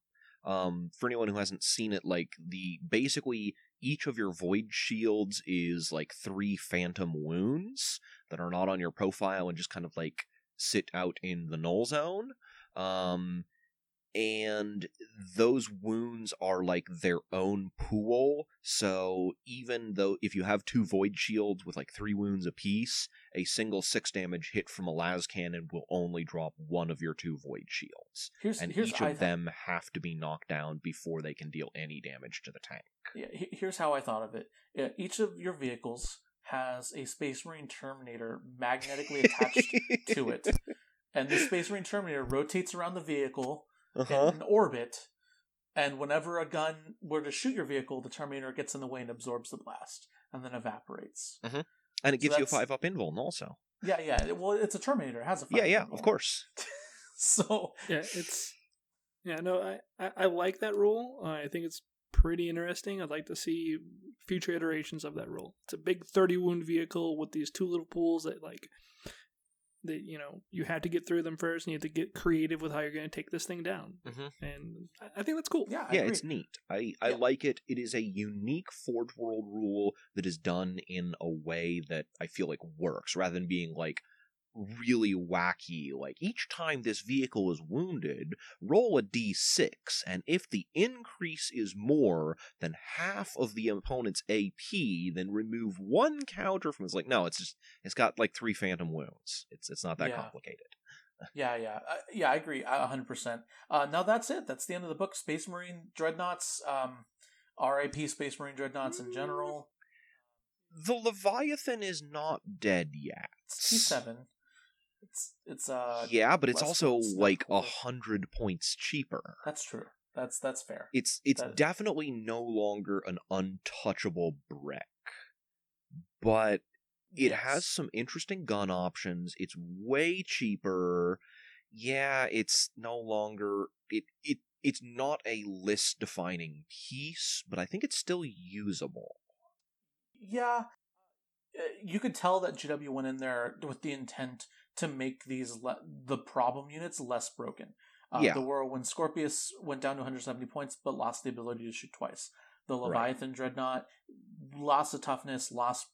Um, for anyone who hasn't seen it, like the basically each of your void shields is like three phantom wounds that are not on your profile and just kind of like sit out in the null zone. Um, and those wounds are like their own pool. So even though if you have two void shields with like three wounds apiece, a single six damage hit from a las cannon will only drop one of your two void shields here's and here's each of them have to be knocked down before they can deal any damage to the tank. Yeah, here's how I thought of it. Yeah, each of your vehicles has a Space Marine Terminator magnetically attached to it, <laughs> and the Space Marine Terminator rotates around the vehicle Uh-huh. in an orbit, And whenever a gun were to shoot your vehicle, the Terminator gets in the way and absorbs the blast, and then evaporates. and it So gives you a five up invuln also. Yeah, yeah. it- Well, it's a Terminator. It has a Yeah, yeah, control. of course. <laughs> So Yeah, it's yeah. No, I I, I like that rule. Uh, I think it's pretty interesting. I'd like to see future iterations of that rule. It's a big thirty wound vehicle with these two little pools that like that you know you had to get through them first, and you have to get creative with how you're going to take this thing down. Mhm. And I, I think that's cool. yeah, I yeah, agree. it's neat. I, I Yeah. like it. It is a unique Forge World rule that is done in a way that I feel like works, rather than being like really wacky. Like each time this vehicle is wounded, roll a d6, and if the increase is more than half of the opponent's AP, then remove one counter from. It's like no, it's just it's got like three phantom wounds. It's it's not that Yeah. complicated. <laughs> Yeah, yeah, uh, yeah. I agree, a hundred percent. Uh, now that's it. That's the end of the book. Space Marine dreadnoughts. Um, R.I.P. Space Marine dreadnoughts in general. The Leviathan is not dead yet. T seven. It's it's uh. yeah, but it's also like a hundred points cheaper. That's true. That's that's fair. It's it's That- definitely no longer an untouchable brick, but it Yes. has some interesting gun options. It's way cheaper. Yeah, it's no longer it it it's not a list defining piece, but I think it's still usable. Yeah, you could tell that GW went in there with the intent to make these le- the problem units less broken. Uh, Yeah. The Whirlwind Scorpius went down to 170 points, but lost the ability to shoot twice. The Right. Leviathan Dreadnought lost the toughness, lost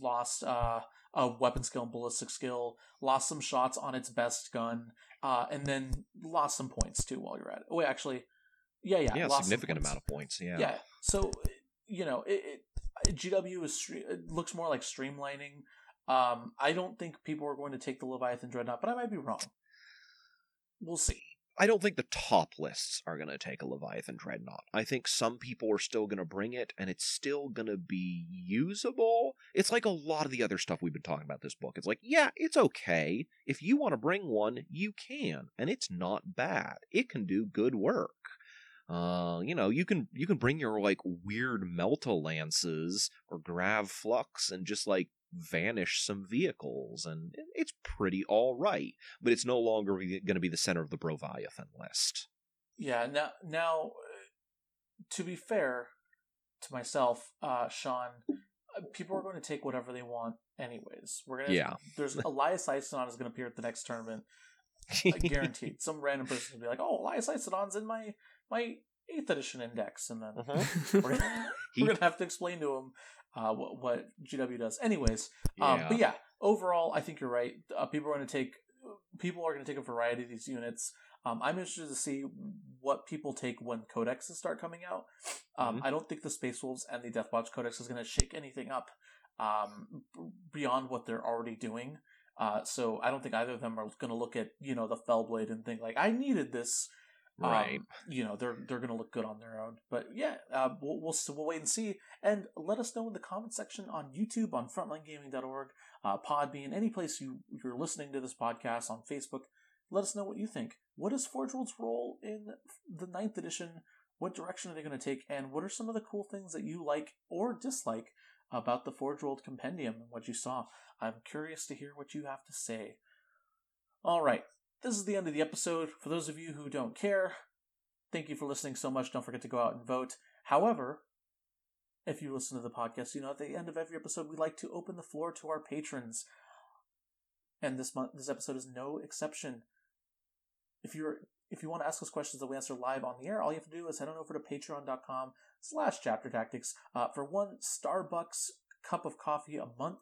lost uh, a weapon skill and ballistic skill, lost some shots on its best gun, uh, and then lost some points too while you're at it. Wait, actually, yeah, yeah, Yeah, lost significant amount of points. Yeah. Yeah. So you know, it, it GW is it looks more like streamlining. Um, I don't think people are going to take the Leviathan Dreadnought, but I might be wrong. We'll see. I don't think the top lists are going to take a Leviathan Dreadnought. I think some people are still going to bring it, and it's still going to be usable. It's like a lot of the other stuff we've been talking about this book. It's like, yeah, it's okay. If you want to bring one, you can, and it's not bad. It can do good work. Uh, you know, you can you can bring your like weird Melta lances or Grav Flux and just like vanish some vehicles, and it's pretty all right but it's no longer going to be the center of the Broviathan list. Yeah. Now, now, to be fair to myself, uh, Sean, uh, people are going to take whatever they want, anyways. We're gonna. Yeah. There's <laughs> Elias Isodon is going to appear at the next tournament. <laughs> Guaranteed. Some random person will be like, "Oh, Elias Isodon's in my my eighth edition index," and then Uh-huh. <laughs> we're gonna, He- we're gonna have to explain to him uh, what, what GW does. Anyways, yeah. um, but yeah, overall, I think you're right. Uh, people are going to take people are going to take a variety of these units. Um, I'm interested to see what people take when codexes start coming out. Um, Mhm. I don't think the Space Wolves and the Deathwatch Codex is going to shake anything up um, beyond what they're already doing. Uh, so I don't think either of them are going to look at you know the Fellblade and think like I needed this um, right. you know they're they're gonna look good on their own. But yeah, uh, we'll, we'll we'll wait and see. And let us know in the comment section on YouTube, on FrontlineGaming.org, uh, Podbean, any place you you're listening to this podcast on Facebook. Let us know what you think. What is Forge World's role in the ninth edition? What direction are they going to take? And what are some of the cool things that you like or dislike about the Forge World Compendium and what you saw? I'm curious to hear what you have to say. All right, this is the end of the episode. For those of you who don't care, thank you for listening so much. Don't forget to go out and vote. However, if you listen to the podcast, you know at the end of every episode we like to open the floor to our patrons. And this month this episode is no exception. If you're if you want to ask us questions that we answer live on the air, all you have to do is head on over to patreon.com slash chapter tactics. Uh, for one Starbucks cup of coffee a month,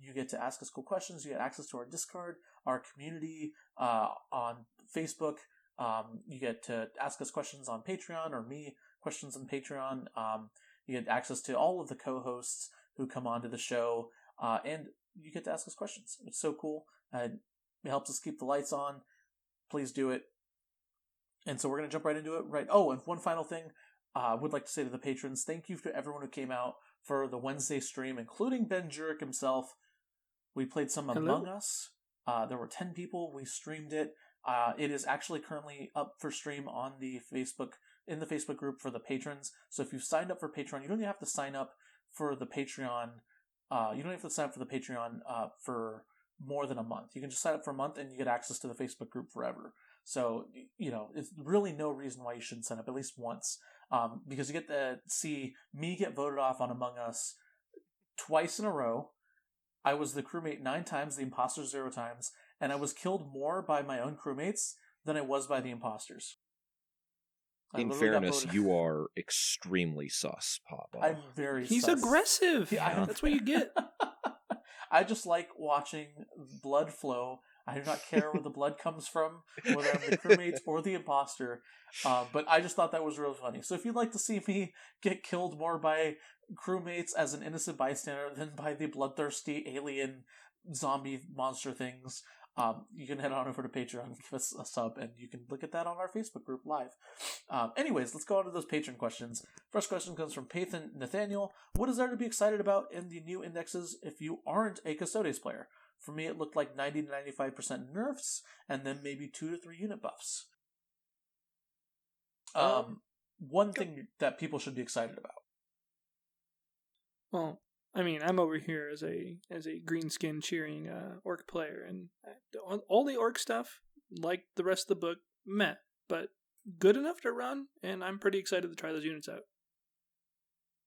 you get to ask us cool questions. You get access to our Discord, our community uh, on Facebook. Um, you get to ask us questions on Patreon or me questions on Patreon. Um, you get access to all of the co-hosts who come onto the show, uh, and you get to ask us questions. It's so cool. Uh, it helps us keep the lights on. Please do it. And so we're gonna jump right into it. Right. Oh, and one final thing, uh, I would like to say to the patrons, thank you to everyone who came out for the Wednesday stream, including Ben Jurek himself. We played some Hello. Among Us. Uh, there were 10 people. We streamed it. Uh, it is actually currently up for stream on the Facebook in the Facebook group for the patrons. So if you've signed up for Patreon, you don't even have to sign up for the Patreon. Uh, you don't have to sign up for the Patreon uh, for more than a month. You can just sign up for a month and you get access to the Facebook group forever. So you know, it's really no reason why you shouldn't sign up at least once, um, because you get to see me get voted off on Among Us twice in a row. I was the crewmate nine times, the imposter zero times, and I was killed more by my own crewmates than I was by the imposters. I In fairness, you are extremely sus, Papa. I'm very. He's sus. aggressive. Yeah, That's what you get. <laughs> I just like watching blood flow. I do not care where the blood comes from, whether I'm the crewmates or the imposter. Uh, but I just thought that was real funny. So if you'd like to see me get killed more by crewmates as an innocent bystander than by the bloodthirsty alien zombie monster things, um, you can head on over to Patreon give us a sub, and you can look at that on our Facebook group live. Um, anyways, let's go on to those patron questions. First question comes from Pathan Nathaniel. What is there to be excited about in the new indexes if you aren't a Custodes player? For me, it looked like 90 to 95% nerfs, and then maybe 2 to 3 unit buffs. Um, Um, one thing that people should be excited about. Well, I mean, I'm over here as a as a green skin cheering uh, ork player, and uh, all the ork stuff, like the rest of the book, met, but good enough to run, and I'm pretty excited to try those units out.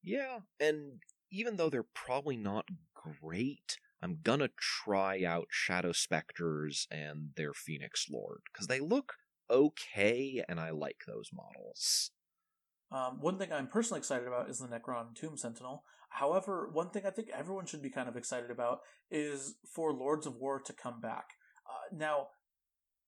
Yeah, and even though they're probably not great, I'm gonna try out Shadow Specters and their Phoenix Lord because they look okay, and I like those models. Um, one thing I'm personally excited about is the Necron Tomb Sentinel. However, one thing I think everyone should be kind of excited about is for Lords of War to come back. Uh, now,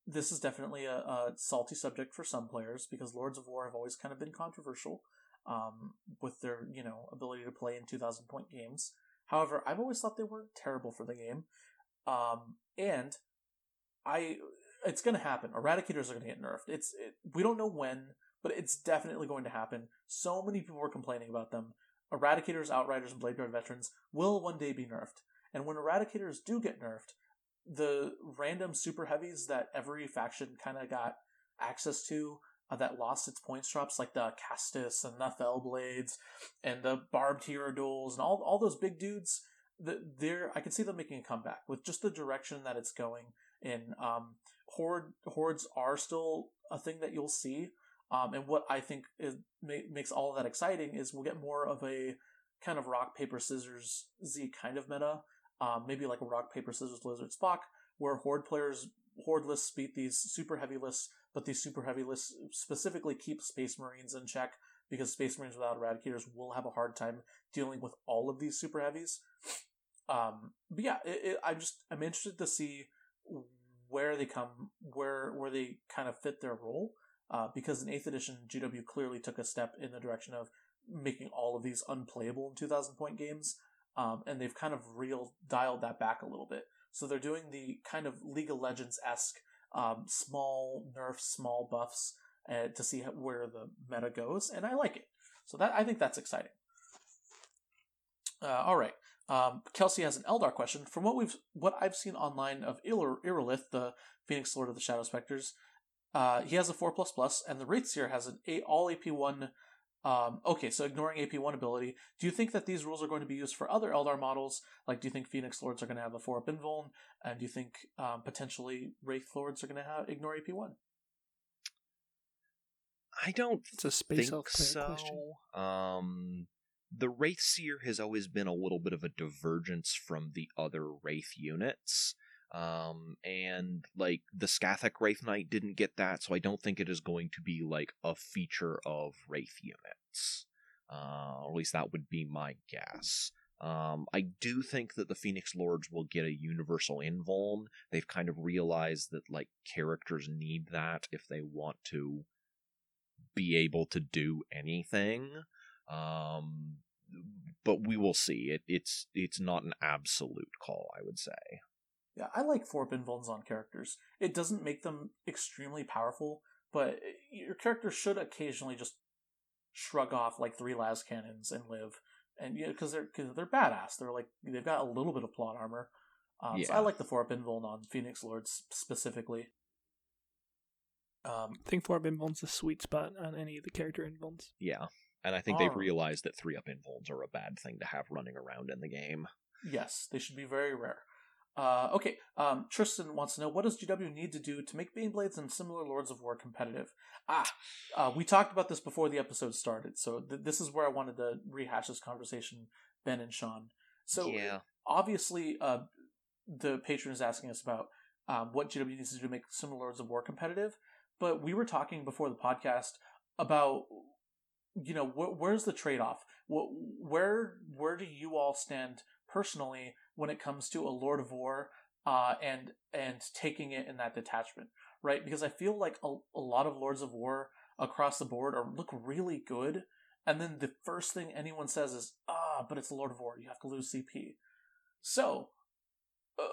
this is definitely a, a salty subject for some players because Lords of War have always kind of been controversial um, with their you know ability to play in 2,000 point games. However, I've always thought they weren't terrible for the game, um, and I it's going to happen. Eradicators are going to get nerfed. It's it, we don't know when, but it's definitely going to happen. So many people were complaining about them. Eradicators, Outriders, and Blade Guard veterans will one day be nerfed. And when Eradicators do get nerfed, the random super heavies that every faction kind of got access to uh, that lost its points drops, like the Cerastus and the Fell Blades and the Barbed Hierodules and all, all those big dudes, the, they're, I can see them making a comeback with just the direction that it's going in. Um, horde hordes are still a thing that you'll see. Um, and what I think is, ma- makes all of that exciting is we'll get more of a kind of rock paper scissors z kind of meta. Um, maybe like a rock paper scissors lizard Spock, where horde players horde lists beat these super heavy lists, but these super heavy lists specifically keep space marines in check because space marines without eradicators will have a hard time dealing with all of these super heavies. Um, but yeah, it, it, I'm just I'm interested to see where they come, where where they kind of fit their role. Uh, because in 8th edition, GW clearly took a step in the direction of making all of these unplayable in 2,000 point games, um, and they've kind of real dialed that back a little bit. So they're doing the kind of League of Legends esque um, small nerfs, small buffs uh, to see where the meta goes, and I like it. So that I think that's exciting. Uh, all right. Um, Kelsey has an Eldar question. From what we've, what I've seen online of Ir- Irillyth, the Phoenix Lord of the Shadow Specters, uh, he has a four plus plus, and the Wraithseer has an a- all AP one. Um, okay, so ignoring AP one ability, do you think that these rules are going to be used for other Eldar models? Like, do you think Phoenix Lords are going to have a four up invuln, and do you think um, potentially Wraith Lords are going to have ignore AP one? I don't It's a space think so. question. Um, the Wraithseer has always been a little bit of a divergence from the other Wraith units. Um, and like the Skathach Wraith Knight didn't get that, so I don't think it is going to be like a feature of Wraith units. Uh, or at least that would be my guess. Um, I do think that the Phoenix Lords will get a universal invuln. They've kind of realized that like characters need that if they want to be able to do anything. Um, but we will see. It it's it's not an absolute call, I would say. Yeah, I like four up invulns on characters. It doesn't make them extremely powerful, but your character should occasionally just shrug off like three las cannons and live. And yeah, because they're cause they're badass. They're like they've got a little bit of plot armor. Um, So I like the four up invuln on Phoenix Lords specifically. Um, I think four up invuln's the sweet spot on any of the character invulns. Yeah. And I think they've Alright. realized that three up invulns are a bad thing to have running around in the game. yes, they should be very rare. Uh, okay, um, Tristan wants to know what does GW need to do to make Baneblades and similar Lords of War competitive? Ah, uh, we talked about this before the episode started, so th- this is where I wanted to rehash this conversation, Ben and Sean. So yeah. obviously, uh, the patron is asking us about um, what GW needs to do to make similar Lords of War competitive, but we were talking before the podcast about you know wh- where's the trade-off wh- where where do you all stand personally when it comes to a lord of war uh, and and taking it in that detachment right because i feel like a, a lot of lords of war across the board are look really good and then the first thing anyone says is ah but it's a lord of war you have to lose cp so uh,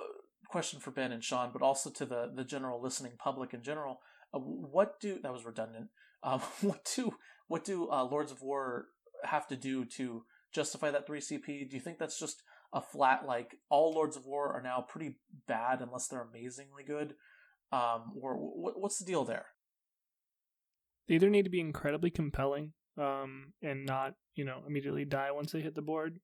question for ben and sean but also to the the general listening public in general uh, what do that was redundant <laughs> um, what do what do uh, Lords of War have to do to justify that three CP? Do you think that's just a flat like all Lords of War are now pretty bad unless they're amazingly good? Um, or what, what's the deal there? They either need to be incredibly compelling, um, and not you know immediately die once they hit the board.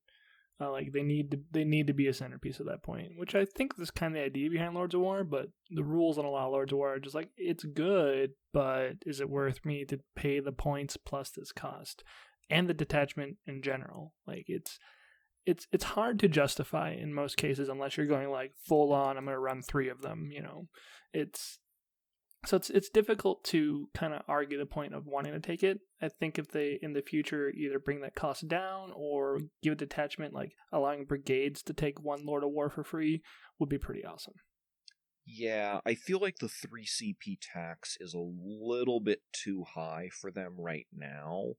Uh, like they need to they need to be a centerpiece at that point, which I think is kind of the idea behind Lords of War. But the rules on a lot of Lords of War are just like it's good, but is it worth me to pay the points plus this cost and the detachment in general? Like it's it's it's hard to justify in most cases unless you're going like full on. I'm going to run three of them. You know, it's so it's it's difficult to kind of argue the point of wanting to take it. I think if they in the future either bring that cost down or give a detachment like allowing brigades to take one Lord of War for free would be pretty awesome. Yeah, I feel like the 3 CP tax is a little bit too high for them right now.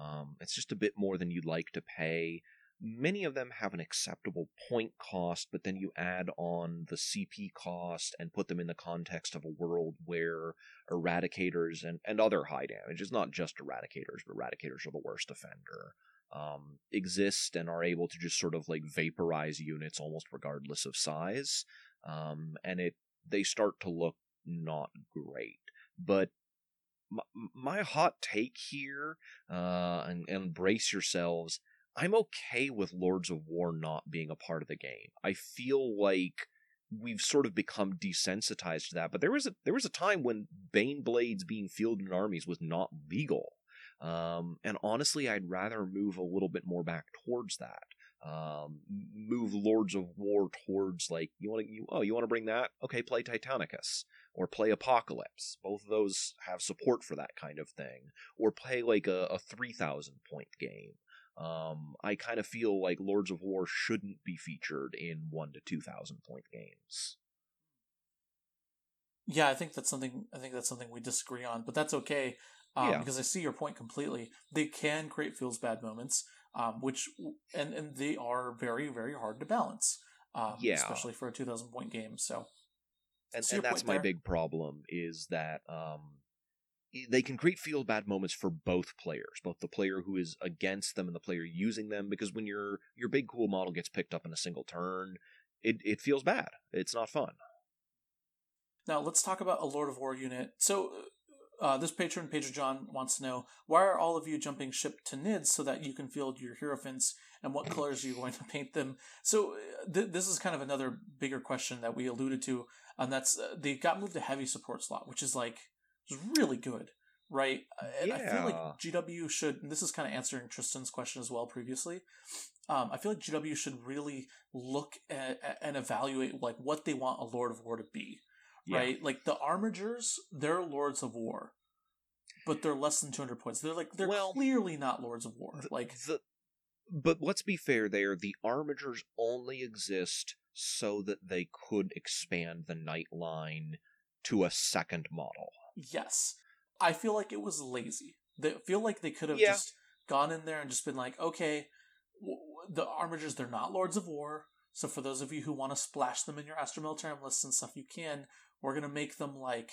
Um, it's just a bit more than you'd like to pay. Many of them have an acceptable point cost, but then you add on the CP cost and put them in the context of a world where eradicators and, and other high damage, it's not just eradicators, but eradicators are the worst offender, um, exist and are able to just sort of like vaporize units almost regardless of size. Um, and it they start to look not great. But my, my hot take here, uh, and, and brace yourselves, I'm okay with Lords of War not being a part of the game. I feel like we've sort of become desensitized to that. But there was a there was a time when Baneblades being fielded in armies was not legal. Um, and honestly, I'd rather move a little bit more back towards that. Um, move Lords of War towards like you want to you oh you want to bring that okay play Titanicus or play Apocalypse. Both of those have support for that kind of thing. Or play like a, a three thousand point game. Um, I kind of feel like Lords of War shouldn't be featured in one to two thousand point games. Yeah, I think that's something. I think that's something we disagree on, but that's okay um, Yeah. because I see your point completely. They can create feels bad moments, um, which and and they are very very hard to balance. Um, Yeah. especially for a two thousand point game. So and, So and that's my there- big problem is that um, they can create feel bad moments for both players, both the player who is against them and the player using them. Because when your your big cool model gets picked up in a single turn, it it feels bad. It's not fun. Now let's talk about a Lord of War unit. So uh, this patron, Pedro John, wants to know why are all of you jumping ship to Nids so that you can field your Hierophants, and what colors are you going to <laughs> paint them? So uh, th- this is kind of another bigger question that we alluded to, and that's uh, they got moved to heavy support slot, which is like is really good, right? And I feel like GW should. And this is kind of answering Tristan's question as well previously. Um, I feel like GW should really look at, at- and evaluate like what they want a Lord of War to be Yeah. right? Like the Armigers, they're Lords of War, but they're less than 200 points. They're like they're Well, clearly not Lords of War. Like the, but let's be fair there. The armigers only exist so that they could expand the knight line to a second model. Yes, I feel like it was lazy. They feel like they could have Yeah. just gone in there and just been like, okay, w- the Armigers, they're not Lords of War. So for those of you who want to splash them in your Astra Militarum lists and stuff, you can. We're gonna make them like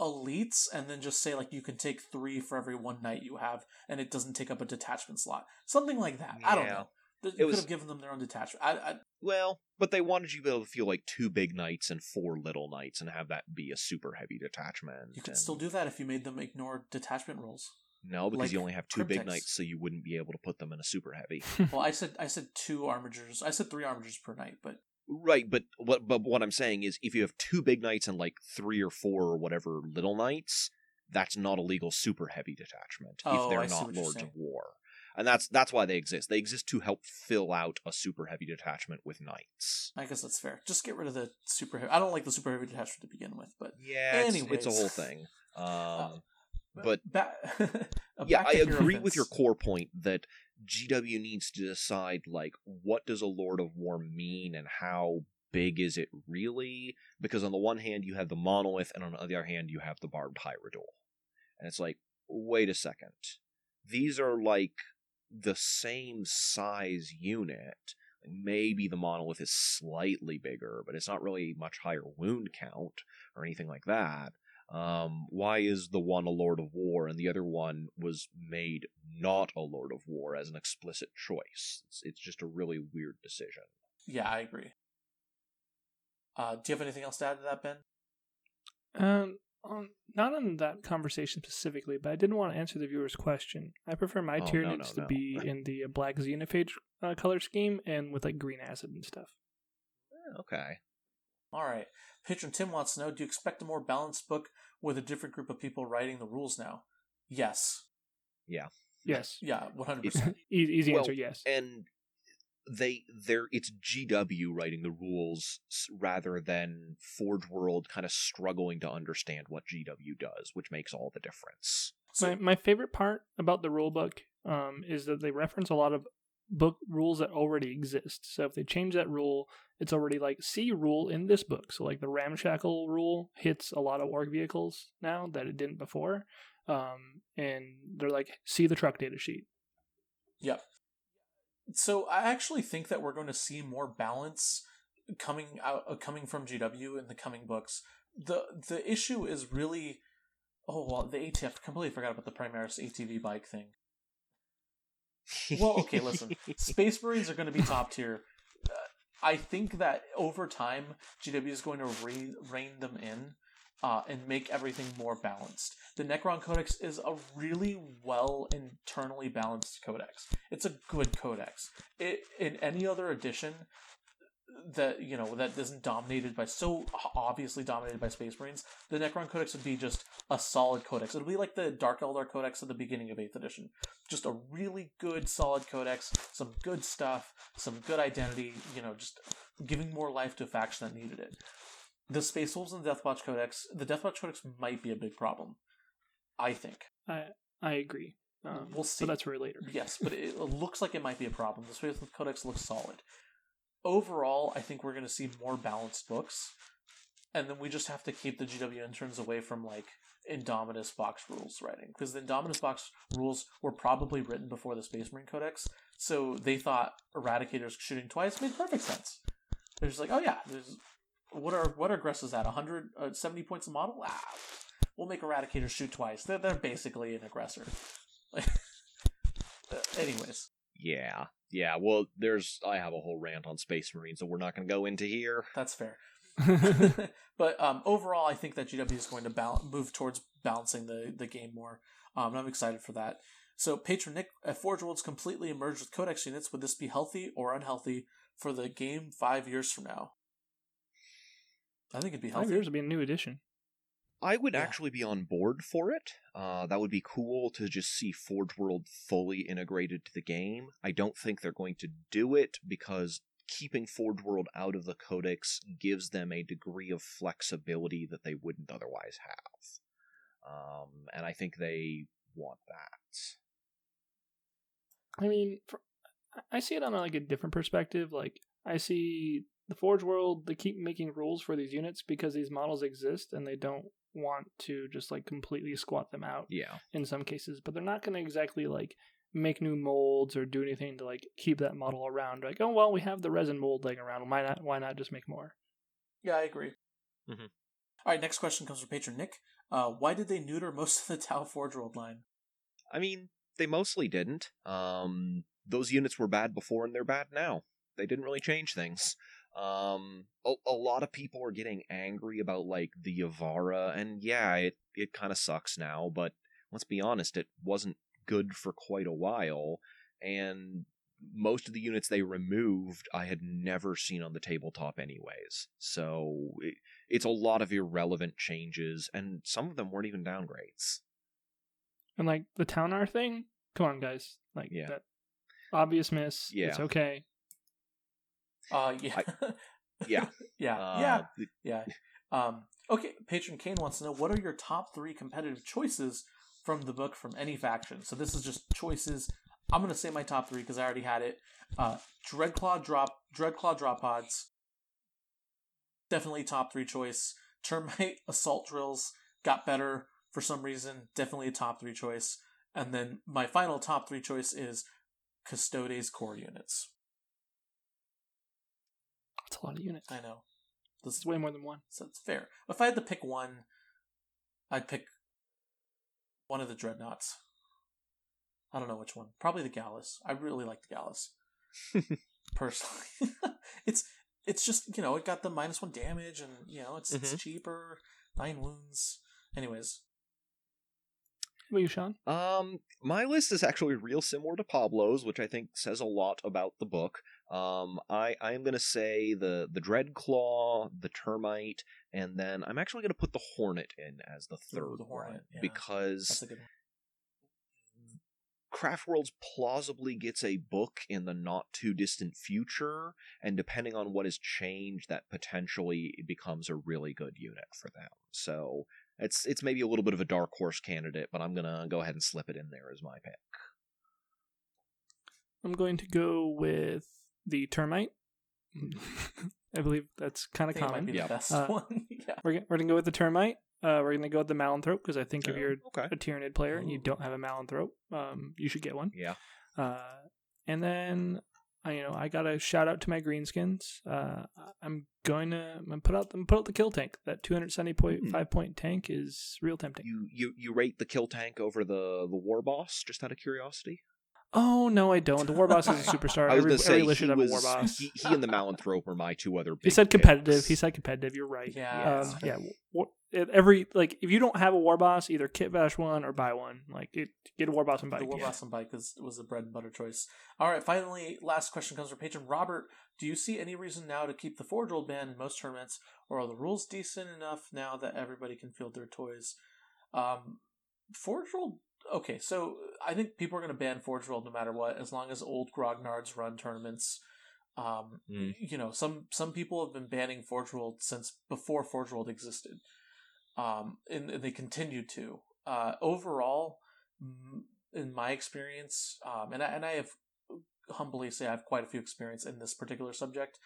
elites and then just say like you can take three for every one knight you have and it doesn't take up a detachment slot something like that i don't know Th- It you was- could have given them their own detachment I, I Well, but they wanted you to be able to feel like two big knights and four little knights and have that be a super heavy detachment. You could and- still do that if you made them ignore detachment rules. No, because like you only have two big knights, so you wouldn't be able to put them in a super heavy. <laughs> Well, I said I said two armigers. I said three armigers per knight, but right, but what but what I'm saying is if you have two big knights and like three or four or whatever little knights, that's not a legal super heavy detachment Oh, if they're I see not what you're lords of war. And that's that's why they exist. They exist to help fill out a super heavy detachment with knights. I guess that's fair. Just get rid of the super heavy. I don't like the super heavy detachment to begin with, but Yeah, it's, it's a whole thing. <laughs> Um, Uh, but ba- <laughs> yeah, I agree with your core point that GW needs to decide like what does a Lord of War mean and how big is it really? Because on the one hand you have the monolith, and on the other hand you have the barbed hierodule, and it's like, wait a second, these are like the same size unit. Maybe the monolith is slightly bigger, but it's not really much higher wound count or anything like that. Um, why is the one a Lord of War and the other one was made not a Lord of War as an explicit choice? It's, it's just a really weird decision. Yeah, I agree. Uh, do you have anything else to add to that, Ben? Um, on, not on that conversation specifically, but I didn't want to answer the viewer's question. I prefer my Oh, tier no, no, to be in the uh, black xenophage uh, color scheme and with like green acid and stuff. Okay. All right. Patron Tim wants to know: Do you expect a more balanced book with a different group of people writing the rules now? Yes. Yeah. Yes, Yeah, one hundred It's- percent. <laughs> E- easy Well, answer. Yes. And they they're it's GW writing the rules rather than Forge World kind of struggling to understand what GW does, which makes all the difference. my my favorite part about the rule book um, is that they reference a lot of book rules that already exist. So if they change that rule, it's already like see rule in this book. So like the ramshackle rule hits a lot of ork vehicles now that it didn't before. Um, and they're like see the truck data sheet. Yep. So I actually think that we're going to see more balance coming out uh, coming from GW in the coming books. the The issue is really, oh well, the ATF completely forgot about the Primaris ATV bike thing. Well, okay, listen. <laughs> Space Marines are going to be top tier. Uh, I think that over time, GW is going to re- rein them in uh, and make everything more balanced. The Necron Codex is a really well internally balanced codex. It's a good codex. It, in any other edition that you know that isn't dominated by so obviously dominated by Space Marines, the Necron Codex would be just a solid codex. It'll be like the Dark Eldar Codex at the beginning of Eighth Edition just a really good solid codex some good stuff some good identity you know just giving more life to a faction that needed it the space wolves and the deathwatch codex the deathwatch codex might be a big problem i think I I agree. Um, We'll see. That's for later. yes but it <laughs> looks like it might be a problem the space wolf codex looks solid overall i think we're going to see more balanced books and then we just have to keep the gw interns away from like Indominus box rules writing because the Indominus box rules were probably written before the Space Marine Codex, so they thought Eradicators shooting twice made perfect sense. They're just like, oh yeah, there's what are what are aggresses at 170 points a model? Ah, we'll make Eradicator shoot twice. They're they're basically an aggressor. <laughs> Uh, anyways, Yeah. Yeah, well, there's I have a whole rant on Space Marines that we're not going to go into here. that's fair. <laughs> <laughs> but um, overall, I think that GW is going to bal- move towards balancing the, the game more. Um, and I'm excited for that. So, Patron Nick, if Forge Worlds completely emerged with Codex units, would this be healthy or unhealthy for the game five years from now? I think it'd be Five healthy. years will be a new edition. I would Yeah. actually be on board for it. Uh, that would be cool to just see Forge World fully integrated to the game. I don't think they're going to do it because keeping Forge World out of the Codex gives them a degree of flexibility that they wouldn't otherwise have. Um, and I think they want that. I mean, for, I see it on like a different perspective. Like I see the Forge World, they keep making rules for these units because these models exist, and they don't want to just like completely squat them out Yeah. in some cases. But they're not going to exactly like make new molds or do anything to like keep that model around. Like, oh well, we have the resin mold laying around. Why not? Why not just make more? Yeah, I agree. Mhm. All right, next question comes from Patron Nick. Uh, why did they neuter most of the Tau Forge World line? I mean, they mostly didn't. Um, those units were bad before and they're bad now. they didn't really change things. Um, a, a lot of people are getting angry about like the Y'vahra, and yeah, it it kind of sucks now. But let's be honest, it wasn't good for quite a while, and most of the units they removed I had never seen on the tabletop anyways. So it, it's a lot of irrelevant changes, and some of them weren't even downgrades. And like the Ta'unar thing, come on, guys. Like Yeah. that obvious miss. Yeah. It's okay. Uh, yeah, Yeah, <laughs> yeah, uh, yeah, yeah. Um, okay, patron Kane wants to know what are your top three competitive choices from the book from any faction. So this is just choices. I'm gonna say my top three because I already had it. Uh, Dreadclaw drop, Dreadclaw drop pods. Definitely top three choice. Termite <laughs> assault drills got better for some reason. Definitely a top three choice. And then my final top three choice is Custodes core units. That's a lot of units. I know. This is way more than one. so it's fair. If I had to pick one, I'd pick one of the dreadnoughts. I don't know which one. Probably the Gallus. I really like the Gallus. <laughs> Personally, <laughs> it's it's just you know it got the minus one damage and you know it's it's Mhm. cheaper, nine wounds. Anyways, What about you, Sean? Um, my list is actually real similar to Pablo's, which I think says a lot about the book. Um, I I am gonna say the the Dreadclaw, the Termite, and then I'm actually gonna put the Hornet in as the third the Hornet, one yeah. because that's a good one. Craft Worlds plausibly gets a book in the not too distant future, and depending on what has changed, that potentially becomes a really good unit for them. So it's it's maybe a little bit of a dark horse candidate, but I'm gonna go ahead and slip it in there as my pick. I'm going to go with the termite. <laughs> I believe that's kind of think might common. be Yeah. best Uh, one. <laughs> yeah. We're, go- we're going to go with the termite. Uh, we're going to go with the Malanthrope because I think if you're okay. a Tyranid player and you don't have a Malanthrope, um, you should get one. Yeah. Uh, and then I, you know, I got a shout out to my greenskins. Uh, I'm going to I'm gonna put out I'm put out the kill tank. That 270 point Hmm. point tank is real tempting. You you you rate the kill tank over the the war boss just out of curiosity? Oh no, I don't. The war boss is a superstar. <laughs> I was every gonna say every should he have was a war boss. he, he and the Malanthrope are my two other. Big He said competitive. picks. He said competitive. You're right. Yeah, Um, yeah. fair. Every like, if you don't have a war boss, either kit bash one or buy one. Like, it, get a war boss and buy. The it. Warboss and Bike was, was a bread and butter choice. All right, finally, last question comes from patron Robert. Do you see any reason now to keep the Forge World ban in most tournaments, or are the rules decent enough now that everybody can field their toys? Um, Forge World, okay, so I think people are going to ban Forge World no matter what, as long as old Grognards run tournaments. Um, Mm. You know, some some people have been banning Forge World since before Forge World existed, um, and, and they continue to. Uh, overall, m- in my experience, um, and I, and I have humbly say I have quite a few experience in this particular subject.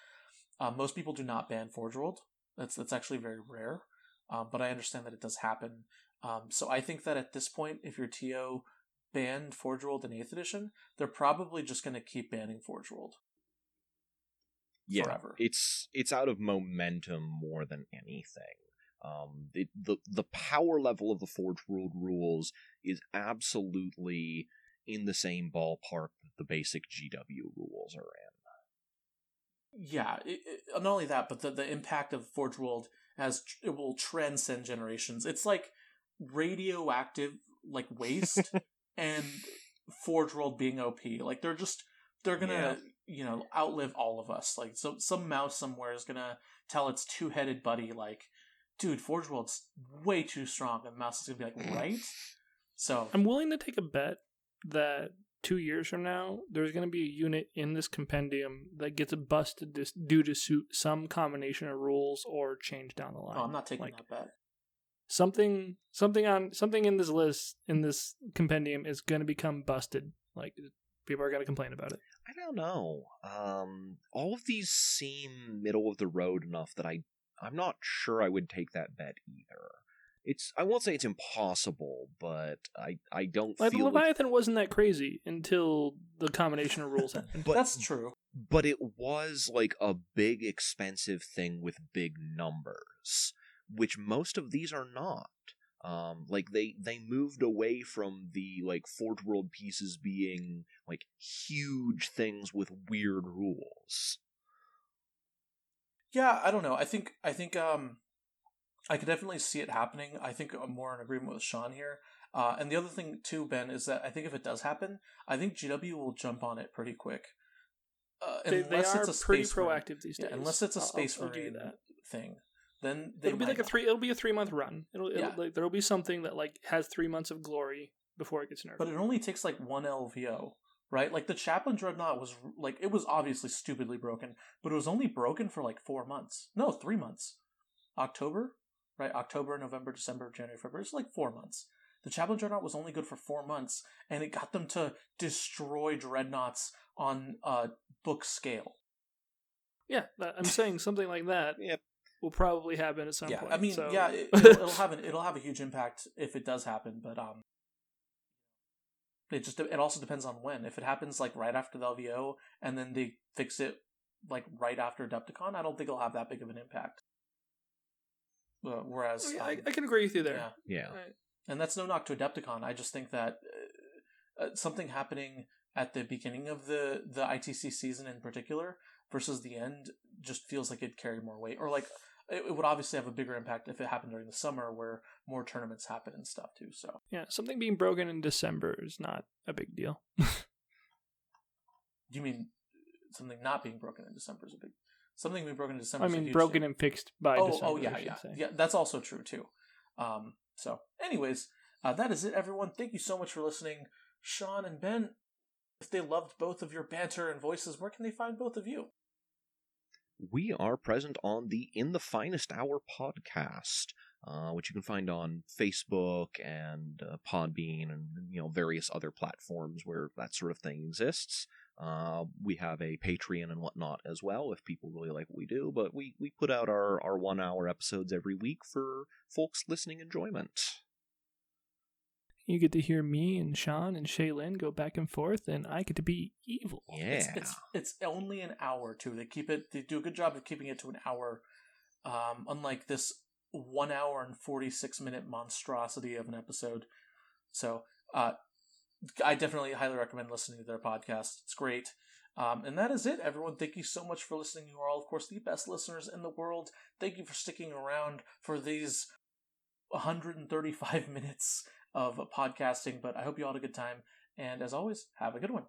Uh, most people do not ban Forge World. That's that's actually very rare, um, but I understand that it does happen. Um, so I think that at this point, if your TO banned Forge World in Eighth Edition, they're probably just going to keep banning Forge World. yeah, forever. It's it's out of momentum more than anything. Um, it, the the power level of the Forge World rules is absolutely in the same ballpark that the basic GW rules are in. Yeah, it, it, not only that, but the, the impact of Forge World as it will transcend generations. It's like radioactive, like waste, <laughs> and Forge World being OP. Like they're just they're gonna Yeah. you know outlive all of us. Like so, some mouse somewhere is gonna tell its two headed buddy like, "Dude, Forge World's way too strong," and the mouse is gonna be like, mm. "Right." So I'm willing to take a bet that two years from now, there's going to be a unit in this compendium that gets busted this due to suit some combination of rules or change down the line. oh, I'm not taking Like, that bet. Something, something on something in this list in this compendium is going to become busted. Like people are going to complain about it. I don't know. Um, all of these seem middle of the road enough that I I'm not sure I would take that bet either. It's I won't say it's impossible, but I I don't Like feel like, Leviathan wasn't that crazy until the combination of rules happened. <laughs> but That's true. but it was like a big expensive thing with big numbers, which most of these are not. Um, like they they moved away from the like Forge World pieces being like huge things with weird rules. Yeah, I don't know. I think I think um I could definitely see it happening. I think I'm more in agreement with Sean here. Uh, and the other thing too, Ben, is that I think if it does happen, I think GW will jump on it pretty quick. Uh, They, they unless are it's a pretty space marine- proactive these yeah, days. unless it's a I'll- space I'll, I'll marine that. thing, then they It'll be might like a three. It'll be a three month run. It'll, it'll Yeah. like there'll be something that like has three months of glory before it gets nerfed. But it only takes like one LVO, right? Like the Chaplain Dreadnought was like it was obviously stupidly broken, but it was only broken for like four months. No, three months. October, right? October, November, December, January, February. It's like four months. The Chaplain Dreadnought was only good for four months, and it got them to destroy dreadnoughts on uh book scale. yeah, I'm saying something like that Yep. Will probably happen at some yeah, point. I mean, so- yeah, it, it'll, it'll have an it'll have a huge impact if it does happen, but um, it just it also depends on when. If it happens like right after the LVO and then they fix it like right after Adepticon, I don't think it'll have that big of an impact. Uh, whereas, Yeah, I, um, I can agree with you there. yeah, Yeah. Right. and that's no knock to Adepticon. I just think that uh, uh, something happening at the beginning of the the ITC season in particular versus the end just feels like it carried more weight, or like it, would obviously have a bigger impact if it happened during the summer where more tournaments happen and stuff too. So Yeah, something being broken in December is not a big deal. <laughs> you mean something not being broken in December is a big something being broken in December? I mean, broken thing. and fixed by oh, December. oh yeah, yeah, say. yeah. That's also true too. Um, so, anyways, uh, that is it, everyone. Thank you so much for listening, Sean and Ben. If they loved both of your banter and voices, where can they find both of you? we are present on the In the Finest Hour podcast, uh, which you can find on Facebook and uh, Podbean and you know various other platforms where that sort of thing exists. Uh, we have a Patreon and whatnot as well if people really like what we do, but we, we put out our, our one hour episodes every week for folks listening enjoyment. You get to hear me and Sean and Shaylin go back and forth, and I get to be evil. <laughs> Yeah. It's, it's it's only an hour too. They keep it. They do a good job of keeping it to an hour. Um, unlike this one hour and forty six minute monstrosity of an episode. So, uh, I definitely highly recommend listening to their podcast. It's great. Um, and that is it, everyone. Thank you so much for listening. You are all, of course, the best listeners in the world. Thank you for sticking around for these 135 <laughs> minutes of podcasting. But I hope you all had a good time. And as always, have a good one.